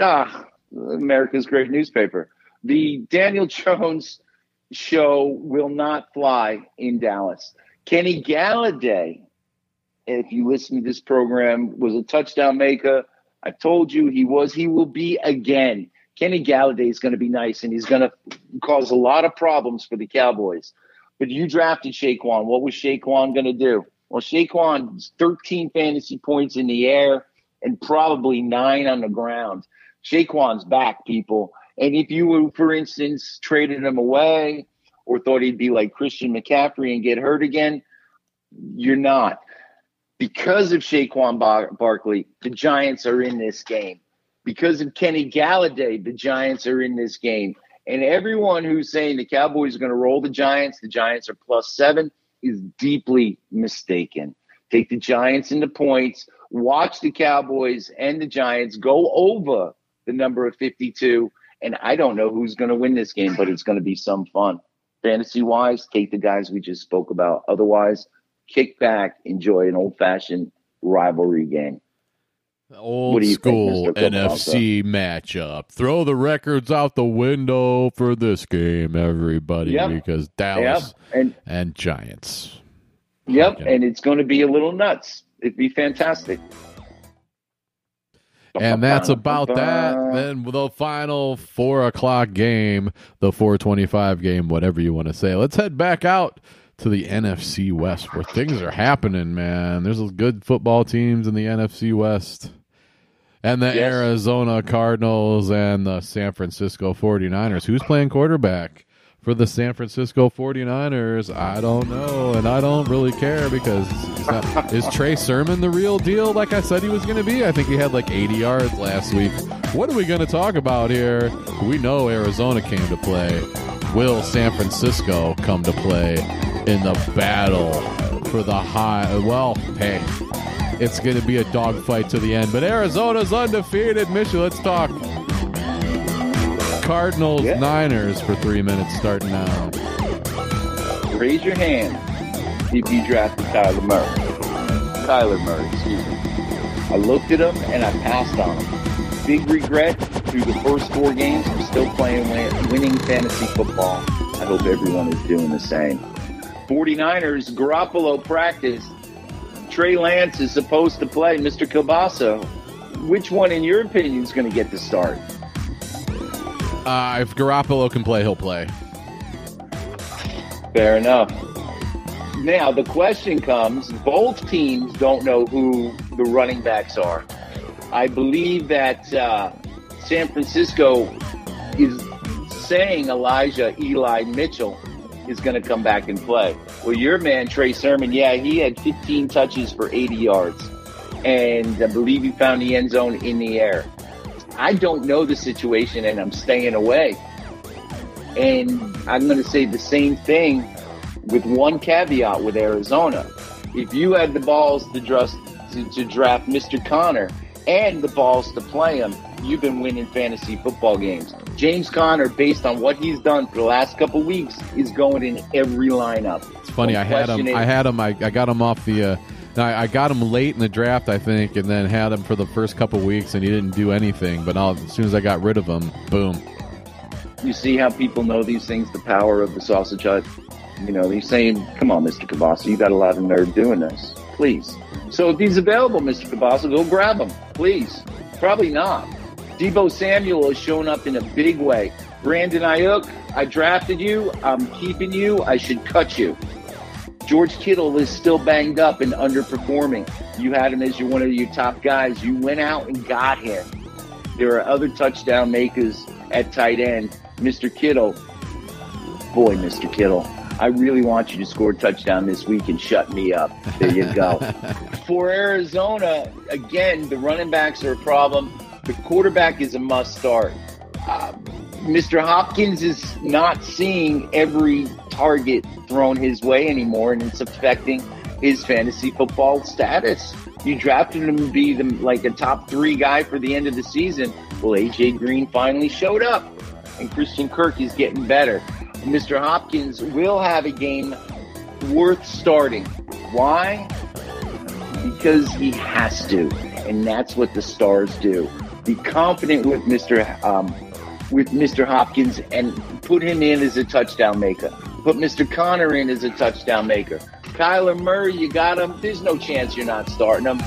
ah, America's great newspaper. The Daniel Jones show will not fly in Dallas. Kenny Golladay, if you listen to this program, was a touchdown maker. I told you he was. He will be again. Kenny Golladay is going to be nice, and he's going to cause a lot of problems for the Cowboys. But you drafted Saquon. What was Saquon going to do? Well, Saquon's 13 fantasy points in the air and probably nine on the ground. Saquon's back, people. And if you were, for instance, traded him away or thought he'd be like Christian McCaffrey and get hurt again, you're not. Because of Saquon Bar- Barkley, the Giants are in this game. Because of Kenny Golladay, the Giants are in this game. And everyone who's saying the Cowboys are going to roll the Giants, the Giants are plus seven, is deeply mistaken. Take the Giants into points. watch the Cowboys and the Giants go over the number of 52. And I don't know who's going to win this game, but it's going to be some fun. Fantasy wise, take the guys we just spoke about. Otherwise, kick back, enjoy an old fashioned rivalry game. Old school think, NFC matchup. Throw the records out the window for this game, everybody, yep. because Dallas yep. and, and Giants. Yep, okay. and it's going to be a little nuts. It'd be fantastic. And that's about that. Then the final four o'clock game, the four twenty-five game, whatever you want to say. Let's head back out to the NFC West, where things are happening. Man, there's good football teams in the NFC West and the yes. Arizona Cardinals and the San Francisco 49ers. Who's playing quarterback for the San Francisco 49ers? I don't know, and I don't really care because not, is Trey Sermon the real deal like I said he was going to be? I think he had like 80 yards last week. What are we going to talk about here? We know Arizona came to play. Will San Francisco come to play in the battle for the high? Well, hey, it's going to be a dogfight to the end. But Arizona's undefeated. Michigan, let's talk. Cardinals, yeah. Niners for three minutes starting now. Raise your hand if you drafted Tyler Murray. Kyler Murray, excuse me. I looked at him and I passed on him. Big regret through the first four games. I'm still playing winning fantasy football. I hope everyone is doing the same. 49ers, Garoppolo practiced Trey Lance is supposed to play Mr. Kielbasa. Which one, in your opinion, is going to get the start? Uh, if Garoppolo can play, he'll play. Fair enough. Now, the question comes both teams don't know who the running backs are. I believe that uh, San Francisco is saying Elijah Eli Mitchell is going to come back and play. Well, your man, Trey Sermon, yeah, he had 15 touches for 80 yards. And I believe he found the end zone in the air. I don't know the situation and I'm staying away. And I'm going to say the same thing with one caveat with Arizona. If you had the balls to draft, to, to draft Mr. Conner and the balls to play him, you've been winning fantasy football games. James Conner, based on what he's done for the last couple weeks, is going in every lineup. It's funny. I had him. I had him. I, I got him off the. Uh, I, I got him late in the draft, I think, and then had him for the first couple weeks, and he didn't do anything. But I'll, as soon as I got rid of him, boom. You see how people know these things, the power of the sausage hut. You know, he's saying, "Come on, Mister Kielbasa, you got a lot of nerve doing this, please." So if he's available, Mister Kielbasa, go grab him, please. Probably not. Deebo Samuel has shown up in a big way. Brandon Aiyuk, I drafted you. I'm keeping you. I should cut you. George Kittle is still banged up and underperforming. You had him as your one of your top guys. You went out and got him. There are other touchdown makers at tight end. Mr. Kittle, boy, Mr. Kittle, I really want you to score a touchdown this week and shut me up. There you go. (laughs) For Arizona, again, the running backs are a problem the quarterback is a must start. Uh, Mr. Hopkins is not seeing every target thrown his way anymore, and it's affecting his fantasy football status. You drafted him to be the, like a top three guy for the end of the season. Well, AJ Green finally showed up, and Christian Kirk is getting better. Mr. Hopkins will have a game worth starting. Why? Because he has to, and that's what the stars do be confident with Mr. Um, with Mr. Hopkins and put him in as a touchdown maker. Put Mr. Conner in as a touchdown maker. Kyler Murray, you got him. There's no chance you're not starting him.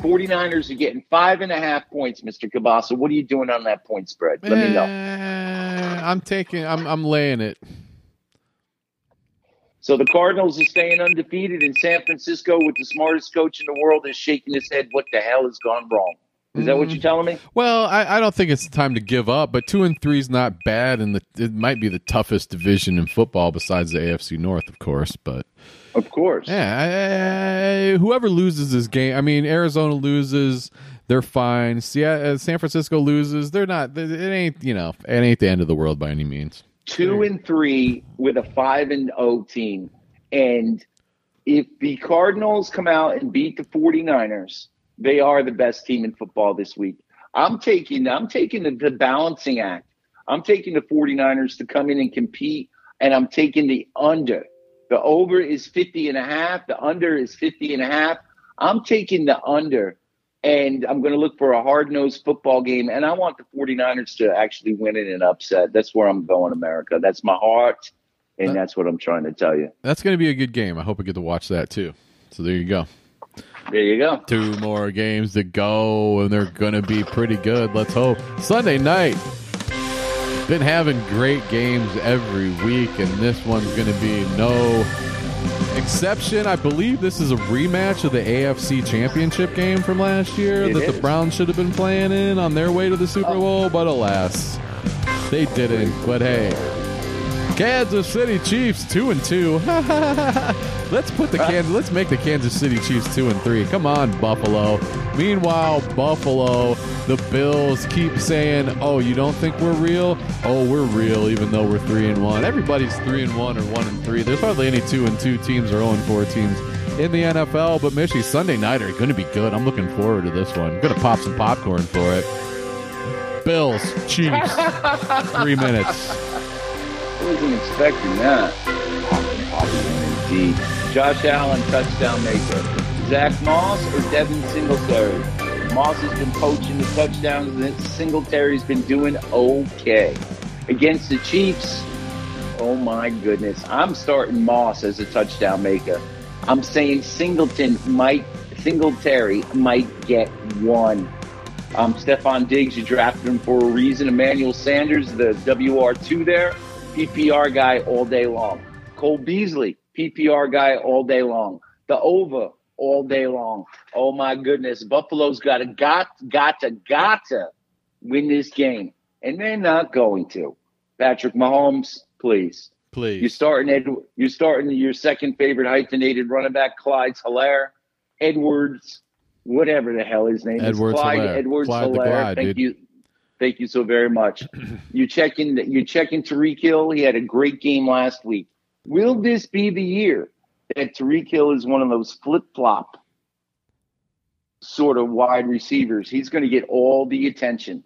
49ers are getting five and a half points, Mr. Kielbasa. What are you doing on that point spread? Let me know. Eh, I'm taking I'm I'm laying it. So the Cardinals are staying undefeated in San Francisco with the smartest coach in the world is shaking his head. What the hell has gone wrong? Is that what you're mm. telling me? Well, I, I, don't think it's time to give up, but two and three is not bad, and the, it might be the toughest division in football besides the AFC North, of course. But of course, yeah, I, I, whoever loses this game, I mean, Arizona loses, they're fine. uh, San Francisco loses, they're not. It ain't you know, it ain't the end of the world by any means. Two and three with a five and O team, and if the Cardinals come out and beat the 49ers They are the best team in football this week. I'm taking I'm taking the, the balancing act. I'm taking the 49ers to come in and compete, and I'm taking the under. The over is 50 and a half. The under is 50 and a half. I'm taking the under, and I'm going to look for a hard nosed football game. And I want the 49ers to actually win it in upset. That's where I'm going, America. That's my heart, and that's what I'm trying to tell you. That's going to be a good game. I hope I get to watch that too. So there you go. There you go. Two more games to go, and they're going to be pretty good. Let's hope. Sunday night. Been having great games every week, and this one's going to be no exception. I believe this is a rematch of the AFC Championship game from last year It that is. the Browns should have been playing in on their way to the Super oh. Bowl, but alas, they didn't. But hey, Kansas City Chiefs two and two. (laughs) let's put the ah. Kansas. Let's make the Kansas City Chiefs two and three. Come on, Buffalo. Meanwhile, Buffalo, the Bills keep saying, "Oh, you don't think we're real? Oh, we're real, even though we're three and one. Everybody's three and one or one and three. There's hardly any two and two teams or zero and four teams." In the NFL, but Mishy Sunday night are going to be good. I'm looking forward to this one. I'm going to pop some popcorn for it. Bills, Chiefs, (laughs) three minutes. Wasn't expecting that. Indeed. Josh Allen, touchdown maker. Zach Moss or Devin Singletary? Moss has been poaching the touchdowns, and Singletary's been doing okay. Against the Chiefs, oh my goodness. I'm starting Moss as a touchdown maker. I'm saying Singleton might, Singletary might get one. Um, Stefon Diggs, you drafted him for a reason. Emmanuel Sanders, the WR2 there, PPR guy all day long. Cole Beasley, PPR guy all day long. The over all day long. Oh my goodness. Buffalo's got to, got, got to, got to win this game. And they're not going to. Patrick Mahomes, please. Please. You're starting Ed, you're starting your second favorite hyphenated running back, Clyde Helaire, Edwards, whatever the hell his name Edwards is. Clyde Helaire. Edwards Clyde Helaire. Glide, Thank dude. you. Thank you so very much. (clears throat) you checking you checking Tyreek Hill. He had a great game last week. Will this be the year that Tyreek Hill is one of those flip flop sort of wide receivers? He's going to get all the attention.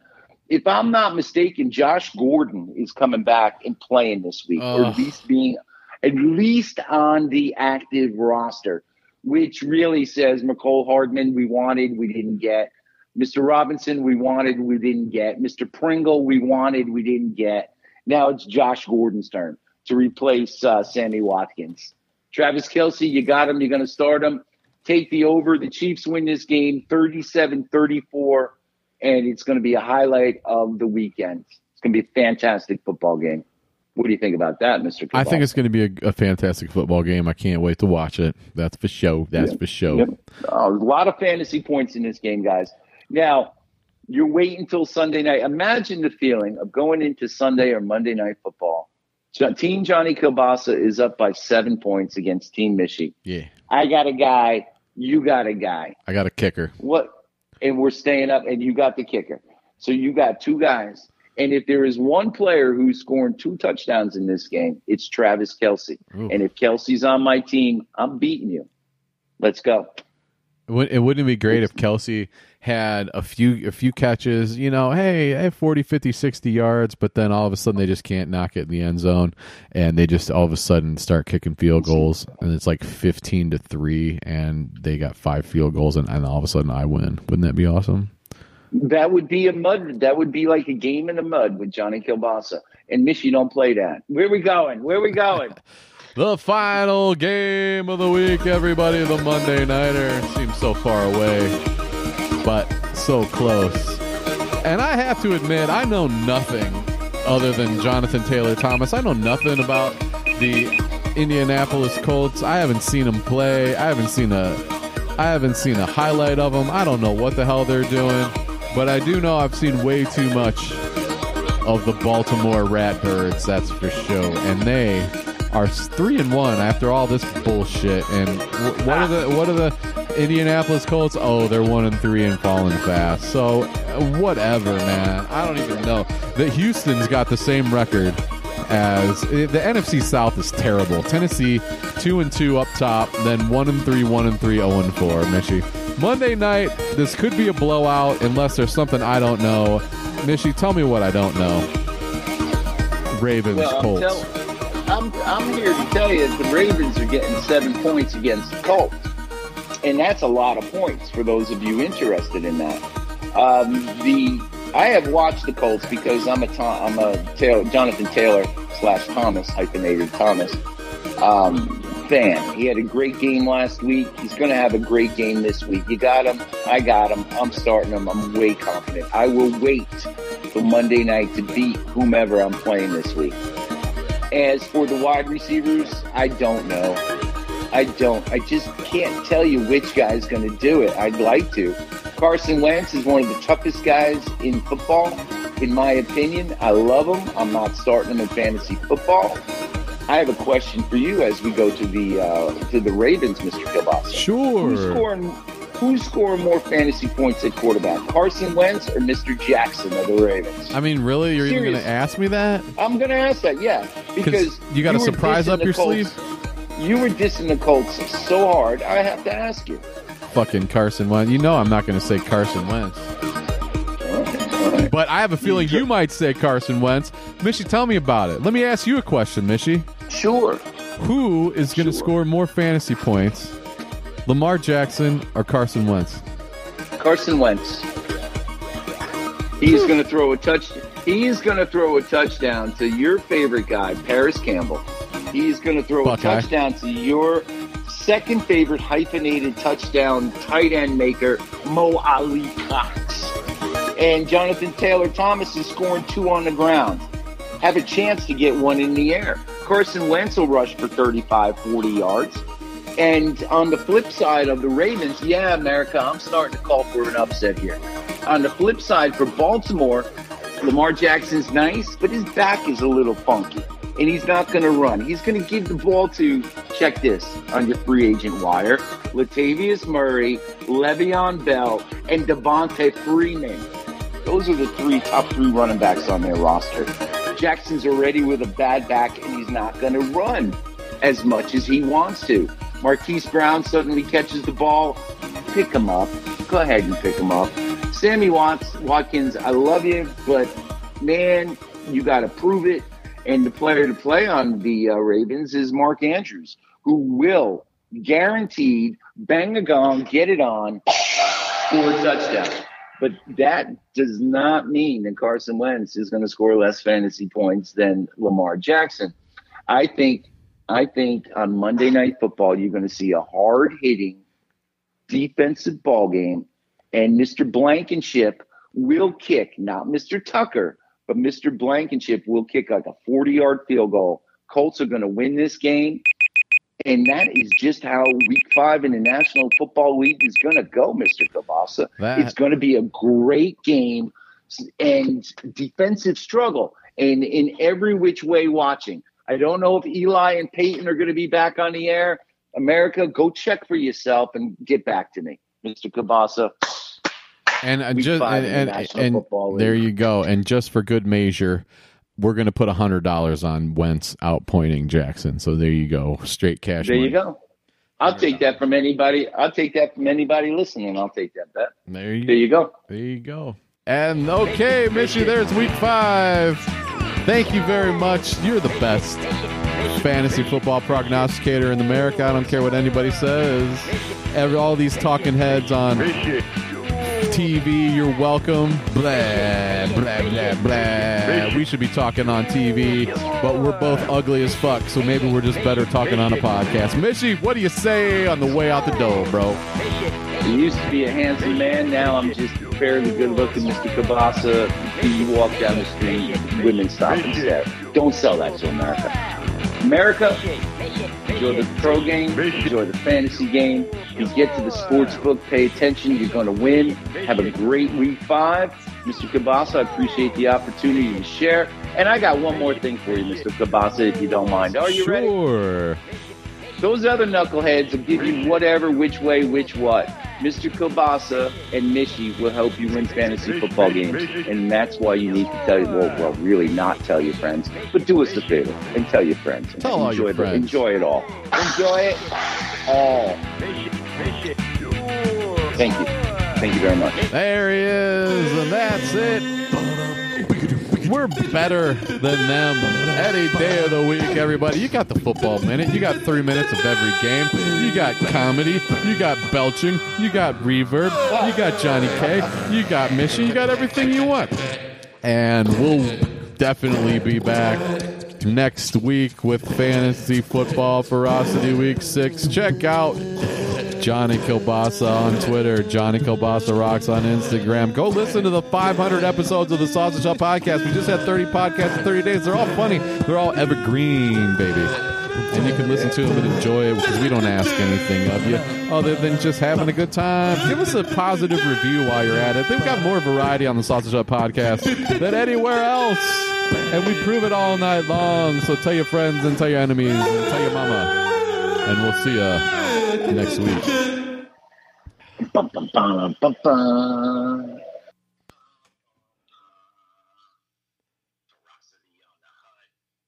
If I'm not mistaken, Josh Gordon is coming back and playing this week, or at least being at least on the active roster, which really says Mecole Hardman we wanted, we didn't get. Mr. Robinson we wanted, we didn't get. Mr. Pringle we wanted, we didn't get. Now it's Josh Gordon's turn to replace uh, Sammy Watkins. Travis Kelce, you got him. You're going to start him. Take the over. The Chiefs win this game 37 34, and it's going to be a highlight of the weekend. It's going to be a fantastic football game. What do you think about that, Mr. I think it's going to be a, a fantastic football game. I can't wait to watch it. That's for show. That's for show. Yep. Uh, a lot of fantasy points in this game, guys. Now, you're waiting until Sunday night. Imagine the feeling of going into Sunday or Monday night football. Team Johnny Kielbasa is up by seven points against Team Mishy. Yeah, I got a guy. You got a guy. I got a kicker. What? And we're staying up, and you got the kicker. So you got two guys. And if there is one player who's scoring two touchdowns in this game, it's Travis Kelce. Ooh. And if Kelce's on my team, I'm beating you. Let's go. It wouldn't it be great if Kelce had a few a few catches, you know, hey, I have 40, 50, 60 yards, but then all of a sudden they just can't knock it in the end zone and they just all of a sudden start kicking field goals and it's like 15 to 3 and they got five field goals and, and all of a sudden I win. Wouldn't that be awesome? That would be a mud. That would be like a game in the mud with Johnny Kielbasa. And Mishy don't play that. Where we going? Where we going? (laughs) The final game of the week, everybody. The Monday Nighter seems so far away, but so close. And I have to admit, I know nothing other than Jonathan Taylor Thomas. I know nothing about the Indianapolis Colts. I haven't seen them play. I haven't seen a I haven't seen a highlight of them. I don't know what the hell they're doing, but I do know I've seen way too much of the Baltimore Ratbirds, that's for sure. And they are three and one after all this bullshit. And what are the what are the Indianapolis Colts? Oh, they're one and three and falling fast. So uh, whatever, man. I don't even know that Houston's got the same record as the NFC South is terrible. Tennessee two and two up top, then one and three, one and three, zero and four. Mishy, Monday night, this could be a blowout unless there's something I don't know. Mishy, tell me what I don't know. Ravens, Well, Colts. I'm, I'm here to tell you that the Ravens are getting seven points against the Colts. And that's a lot of points for those of you interested in that. Um, the I have watched the Colts because I'm a I'm a Taylor, Jonathan Taylor slash Thomas hyphenated Thomas um, fan. He had a great game last week. He's going to have a great game this week. You got him. I got him. I'm starting him. I'm way confident. I will wait till Monday night to beat whomever I'm playing this week. As for the wide receivers, I don't know. I don't. I just can't tell you which guy's going to do it. I'd like to. Carson Wentz is one of the toughest guys in football, in my opinion. I love him. I'm not starting him in fantasy football. I have a question for you as we go to the uh, to the Ravens, Mr. Kielbasa. Sure. Who's scoring? Who's scoring more fantasy points at quarterback, Carson Wentz or Mr. Jackson of the Ravens? I mean, really? You're even going to ask me that? I'm going to ask that, yeah, because you got a surprise up your Colts- sleeve? You were dissing the Colts so hard, I have to ask you. Fucking Carson Wentz. You know I'm not going to say Carson Wentz. But I have a feeling you might say Carson Wentz. Mishy, tell me about it. Let me ask you a question, Mishy. Sure. Who is going to score more fantasy points, Lamar Jackson or Carson Wentz? Carson Wentz. He's hmm. going to throw a touch. He is going to throw a touchdown to your favorite guy, Parris Campbell. He's going to throw Buckeye. a touchdown to your second favorite hyphenated touchdown tight end maker, Mo Ali Cox. And Jonathan Taylor Thomas is scoring two on the ground. Have a chance to get one in the air. Carson Wentz will rush for 35, 40 yards. And on the flip side of the Ravens, yeah, America, I'm starting to call for an upset here. On the flip side for Baltimore, Lamar Jackson's nice, but his back is a little funky. And he's not going to run. He's going to give the ball to, check this, on your free agent wire, Latavius Murray, Le'Veon Bell, and Devonta Freeman. Those are the three top three running backs on their roster. Jackson's already with a bad back, and he's not going to run as much as he wants to. Marquise Brown suddenly catches the ball. Pick him up. Go ahead and pick him up. Sammy Watts, Watkins, I love you, but man, you got to prove it. And the player to play on the uh, Ravens is Mark Andrews, who will guaranteed bang a gong, get it on, score a touchdown. But that does not mean that Carson Wentz is going to score less fantasy points than Lamar Jackson. I think I think on Monday Night Football you're going to see a hard hitting defensive ball game, and Mr. Blankenship will kick, not Mr. Tucker, but Mr. Blankenship will kick like a 40 yard field goal. Colts are going to win this game. And that is just how week five in the National Football League is going to go, Mr. Kielbasa. That- It's going to be a great game and defensive struggle and in every which way watching. I don't know if Eli and Peyton are going to be back on the air. America, go check for yourself and get back to me, Mr. Kielbasa. And uh, just and, and, and there you go. And just for good measure, we're going to put hundred dollars on Wentz outpointing Jackson. So there you go, straight cash. There money. you go. I'll take that from anybody. I'll take that from anybody listening. I'll take that bet. There you There you go. There you go. And okay, Mishy, there's week five. Thank you very much. You're the best fantasy football prognosticator in America. I don't care what anybody says. Every, all these talking heads on TV, you're welcome. Blah, blah, blah, blah. We should be talking on TV, but we're both ugly as fuck, so maybe we're just better talking on a podcast. Mishy, what do you say on the way out the door, bro? I used to be a handsome man. Now I'm just fairly good looking, Mr. Kielbasa. You walk down the street, women stop and stare. Don't sell that to America. America, enjoy the pro game, enjoy the fantasy game. You get to the sports book, pay attention. You're going to win. Have a great week five. Mr. Kielbasa, I appreciate the opportunity to share. And I got one more thing for you, Mr. Kielbasa, if you don't mind. Are you ready? sure. Those other knuckleheads will give you whatever, which way, which what. Mr. Kielbasa and Mishy will help you win fantasy football games. And that's why you need to tell your, well, well, really not tell your friends, but do us a favor and tell your friends. And Tell all your friends. Enjoy it all. Enjoy it all. Thank you. Thank you very much. There he is, and that's it. We're better than them any day of the week, everybody. You got the football minute. You got three minutes of every game. You got comedy. You got belching. You got reverb. You got Johnny K. You got mission. You got everything you want. And we'll definitely be back next week with fantasy football ferocity week six. Check out Johnny Kielbasa on Twitter, Johnny Kielbasa Rocks on Instagram. Go listen to the 500 episodes of the Sausage Hut podcast. We just had 30 podcasts in 30 days. They're all funny. They're all evergreen, baby. And you can listen to them and enjoy it because we don't ask anything of you other than just having a good time. Give us a positive review while you're at it. They've got more variety on the Sausage Hut podcast than anywhere else. And we prove it all night long. So tell your friends and tell your enemies and tell your mama. And we'll see you next week.